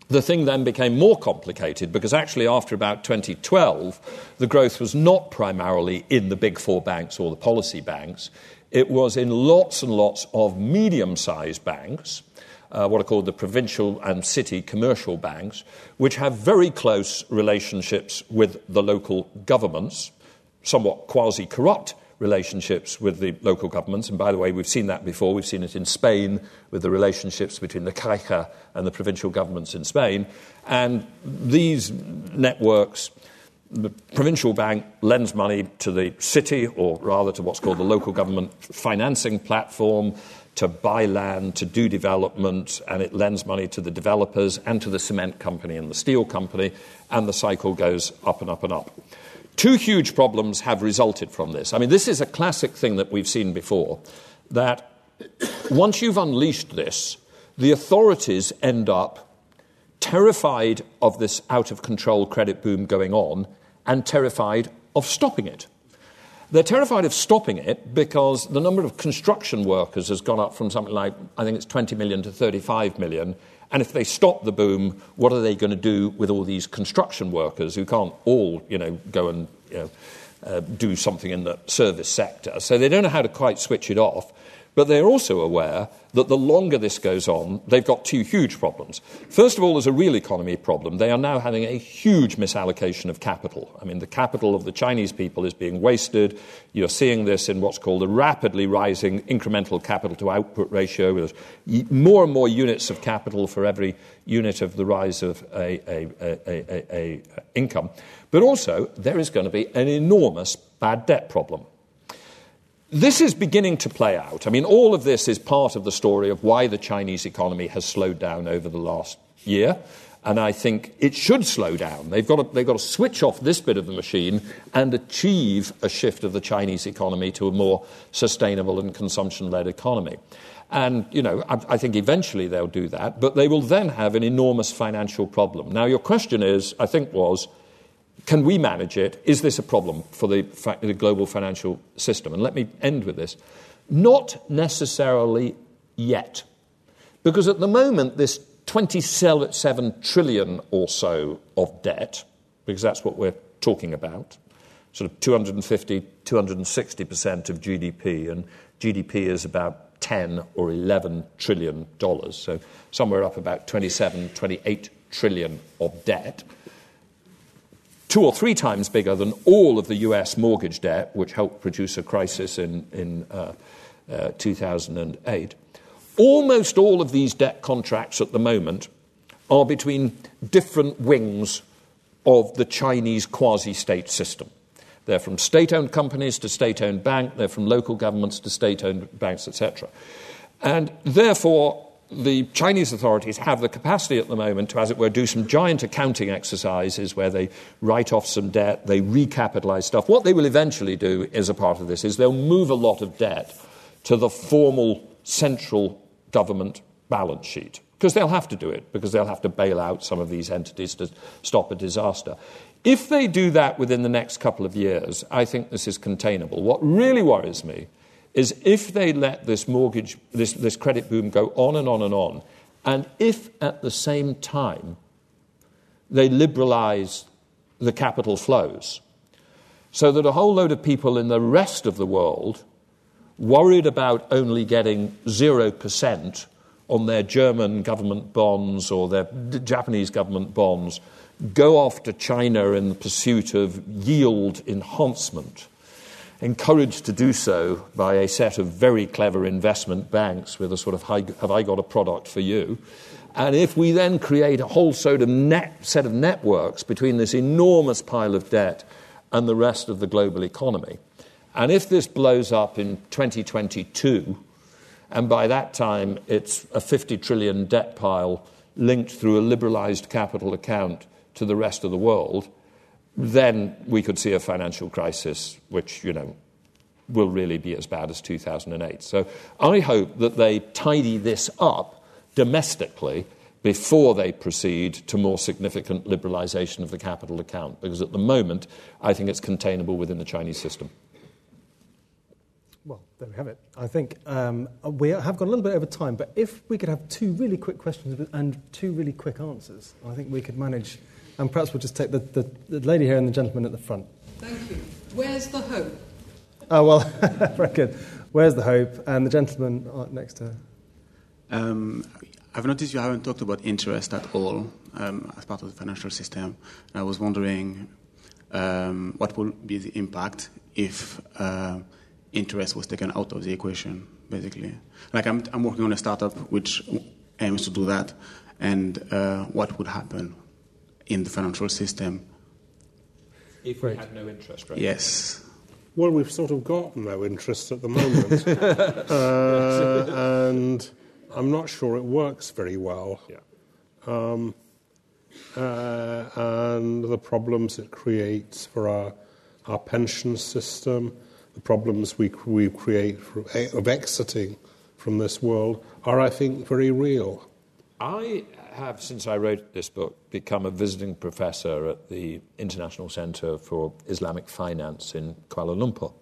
the thing then became more complicated because actually, after about 2012, the growth was not primarily in the big four banks or the policy banks. It was in lots and lots of medium sized banks uh, what are called the provincial and city commercial banks, which have very close relationships with the local governments, somewhat quasi corrupt relationships with the local governments. And by the way, we've seen that before. We've seen it in Spain with the relationships between the Caixa and the provincial governments in Spain. And these networks, the provincial bank lends money to the city, or rather to what's called the local government financing platform, to buy land, to do development, and it lends money to the developers and to the cement company and the steel company, and the cycle goes up and up and up. Two huge problems have resulted from this. I mean, this is a classic thing that we've seen before that once you've unleashed this, the authorities end up terrified of this out of control credit boom going on and terrified of stopping it. They're terrified of stopping it because the number of construction workers has gone up from something like, I think it's 20 million to 35 million. And if they stop the boom, what are they going to do with all these construction workers who can't all, you know, go and you know, uh, do something in the service sector? So they don't know how to quite switch it off. But they're also aware that the longer this goes on, they've got two huge problems. First of all, there's a real economy problem. They are now having a huge misallocation of capital. I mean, the capital of the Chinese people is being wasted. You're seeing this in what's called a rapidly rising incremental capital to output ratio. There's more and more units of capital for every unit of the rise of a, a, a, a income. But also, there is going to be an enormous bad debt problem. This is beginning to play out. I mean, all of this is part of the story of why the Chinese economy has slowed down over the last year. And I think it should slow down. They've got, to, they've got to switch off this bit of the machine and achieve a shift of the Chinese economy to a more sustainable and consumption led economy. And, you know, I, I, think eventually they'll do that, but they will then have an enormous financial problem. Now, your question is, I think, was can we manage it? Is this a problem for the, the global financial system? And let me end with this. Not necessarily yet. Because at the moment, this 27 trillion or so of debt, because that's what we're talking about, sort of 250, 260% of GDP, and GDP is about 10 or 11 trillion dollars, so somewhere up about 27, 28 trillion of debt two or three times bigger than all of the US mortgage debt, which helped produce a crisis in, in uh, uh, 2008. Almost all of these debt contracts at the moment are between different wings of the Chinese quasi state system. They're from state owned companies to state owned bank, they're from local governments to state owned banks, etc. And therefore, the Chinese authorities have the capacity at the moment to, as it were, do some giant accounting exercises where they write off some debt, they recapitalize stuff. What they will eventually do as a part of this is they'll move a lot of debt to the formal central government balance sheet. Because they'll have to do it, because they'll have to bail out some of these entities to stop a disaster. If they do that within the next couple of years, I think this is containable. What really worries me is if they let this mortgage, this, this credit boom go on and on and on, and if at the same time they liberalize the capital flows, so that a whole load of people in the rest of the world worried about only getting 0% on their German government bonds or their Japanese government bonds go off to China in the pursuit of yield enhancement encouraged to do so by a set of very clever investment banks with a sort of, have I got a product for you? And if we then create a whole sort of net, set of networks between this enormous pile of debt and the rest of the global economy, and if this blows up in 2022, and by that time it's a 50 trillion debt pile linked through a liberalized capital account to the rest of the world, then we could see a financial crisis which, you know, will really be as bad as 2008. So I hope that they tidy this up domestically before they proceed to more significant liberalisation of the capital account, because at the moment I think it's containable within the Chinese system. Well, there we have it. I think um, we have got a little bit over time, but if we could have two really quick questions and two really quick answers, I think we could manage and perhaps we'll just take the, the, the lady here and the gentleman at the front. Thank you. Where's the hope? Oh, well, very good. Where's the hope? And the gentleman next to her. Um, I've noticed you haven't talked about interest at all um, as part of the financial system. I was wondering um, what will be the impact if uh, interest was taken out of the equation, basically. Like I'm, I'm working on a startup which aims to do that, and uh, what would happen in the financial system? If we had no interest rate. Yes. Well, we've sort of got no interest at the moment, uh, and I'm not sure it works very well. Yeah. Um, uh, and the problems it creates for our, our pension system, the problems we, we create for, of exiting from this world are, I think, very real. I have, since I wrote this book, become a visiting professor at the International Centre for Islamic Finance in Kuala Lumpur.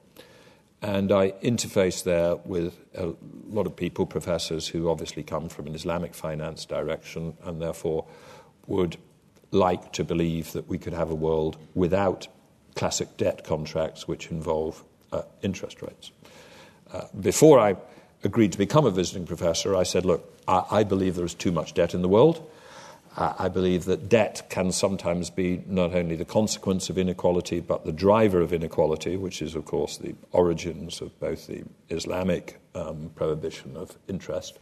And I interface there with a lot of people, professors who obviously come from an Islamic finance direction and therefore would like to believe that we could have a world without classic debt contracts which involve uh, interest rates. Uh, before I agreed to become a visiting professor, I said, look, I, believe there is too much debt in the world. I believe that debt can sometimes be not only the consequence of inequality, but the driver of inequality, which is, of course, the origins of both the Islamic um, prohibition of interest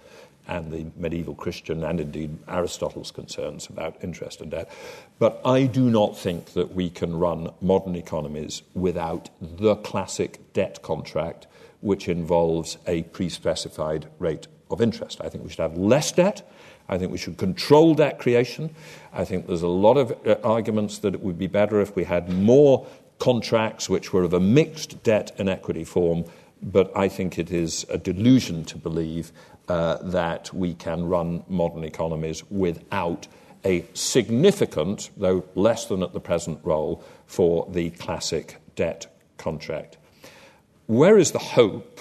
and the medieval Christian and indeed Aristotle's concerns about interest and debt. But I do not think that we can run modern economies without the classic debt contract, which involves a pre specified rate of interest. I think we should have less debt. I think we should control debt creation. I think there's a lot of uh, arguments that it would be better if we had more contracts which were of a mixed debt and equity form. But I think it is a delusion to believe uh, that we can run modern economies without a significant, though less than at the present, role for the classic debt contract. Where is the hope?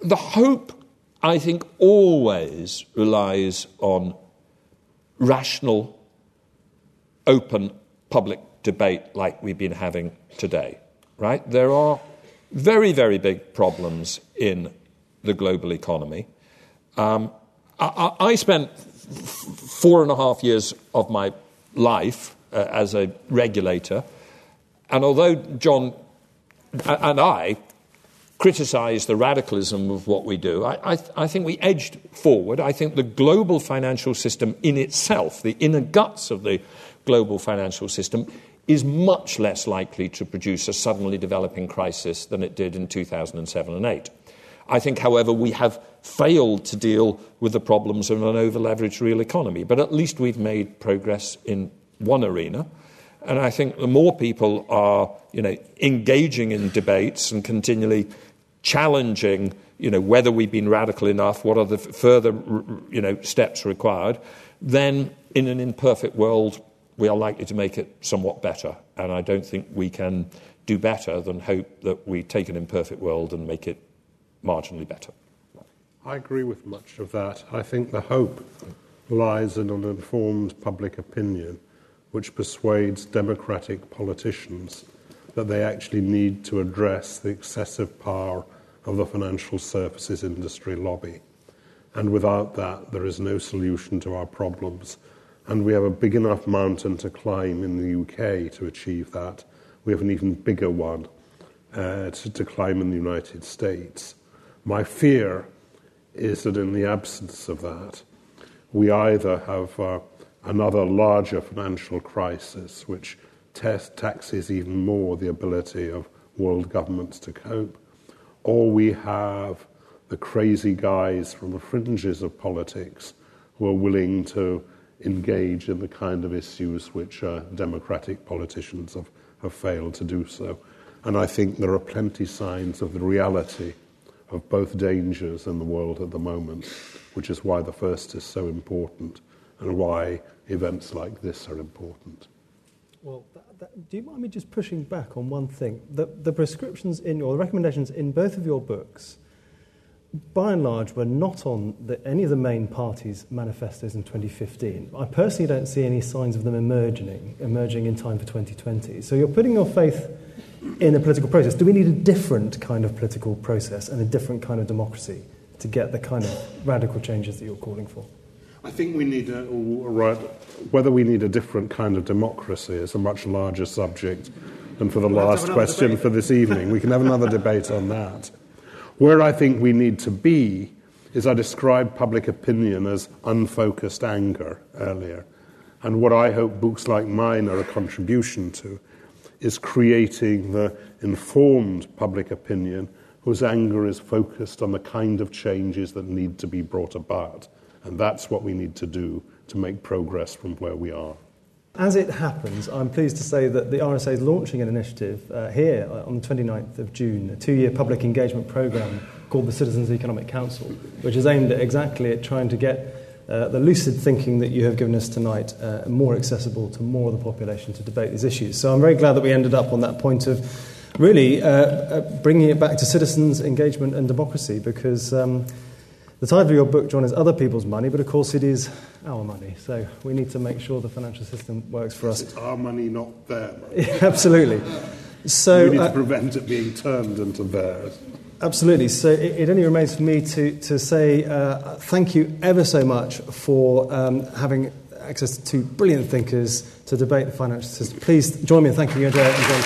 The hope, I think, always relies on rational, open public debate like we've been having today, right? There are very, very big problems in the global economy. Um, I, I, spent four and a half years of my life uh, as a regulator, and although John and I criticize the radicalism of what we do, I, I, I think we edged forward. I think the global financial system in itself, the inner guts of the global financial system, is much less likely to produce a suddenly developing crisis than it did in 2007 and 8. I think, however, we have failed to deal with the problems of an over-leveraged real economy. But at least we've made progress in one arena. And I think the more people are, you know, engaging in debates and continually challenging, you know, whether we've been radical enough, what are the further, you know, steps required, then in an imperfect world, we are likely to make it somewhat better. And I don't think we can do better than hope that we take an imperfect world and make it marginally better. I agree with much of that. I think the hope lies in an informed public opinion which persuades democratic politicians that they actually need to address the excessive power of the financial services industry lobby. And without that, there is no solution to our problems. And we have a big enough mountain to climb in the UK to achieve that. We have an even bigger one uh, to, to climb in the United States. My fear is that in the absence of that, we either have uh, another larger financial crisis which test, taxes even more the ability of world governments to cope, or we have the crazy guys from the fringes of politics who are willing to engage in the kind of issues which uh, democratic politicians have, have failed to do so. And I think there are plenty signs of the reality of both dangers in the world at the moment, which is why the first is so important and why events like this are important. Well, that, do you mind me just pushing back on one thing? The, the prescriptions in your the recommendations in both of your books, by and large, were not on the, any of the main parties' manifestos in 2015. I personally don't see any signs of them emerging, emerging in time for 2020. So you're putting your faith in a political process. Do we need a different kind of political process and a different kind of democracy to get the kind of radical changes that you're calling for? I think we need a, right, whether we need a different kind of democracy is a much larger subject than for the last question for this evening. We can have another debate on that. Where I think we need to be is I described public opinion as unfocused anger earlier. And what I hope books like mine are a contribution to is creating the informed public opinion whose anger is focused on the kind of changes that need to be brought about. And that's what we need to do to make progress from where we are. As it happens, I'm pleased to say that the RSA is launching an initiative uh, here on the 29th of June, a two year public engagement programme called the Citizens Economic Council, which is aimed at exactly at trying to get uh, the lucid thinking that you have given us tonight uh, more accessible to more of the population to debate these issues. So I'm very glad that we ended up on that point of really uh, uh bringing it back to citizens' engagement and democracy because. Um, the title of your book, John, is Other People's Money, but of course it is our money. So we need to make sure the financial system works for us. It's our money, not their money. Absolutely. So, we need to uh, prevent it being turned into theirs. Absolutely. So it, it, only remains for me to, to say uh, thank you ever so much for um, having access to two brilliant thinkers to debate the financial system. Please join me in thanking Adair and John.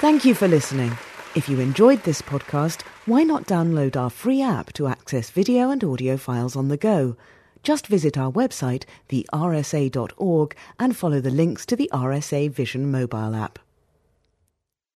Thank you for listening. If you enjoyed this podcast, why not download our free app to access video and audio files on the go? Just visit our website, thersa.org, and follow the links to the RSA Vision mobile app.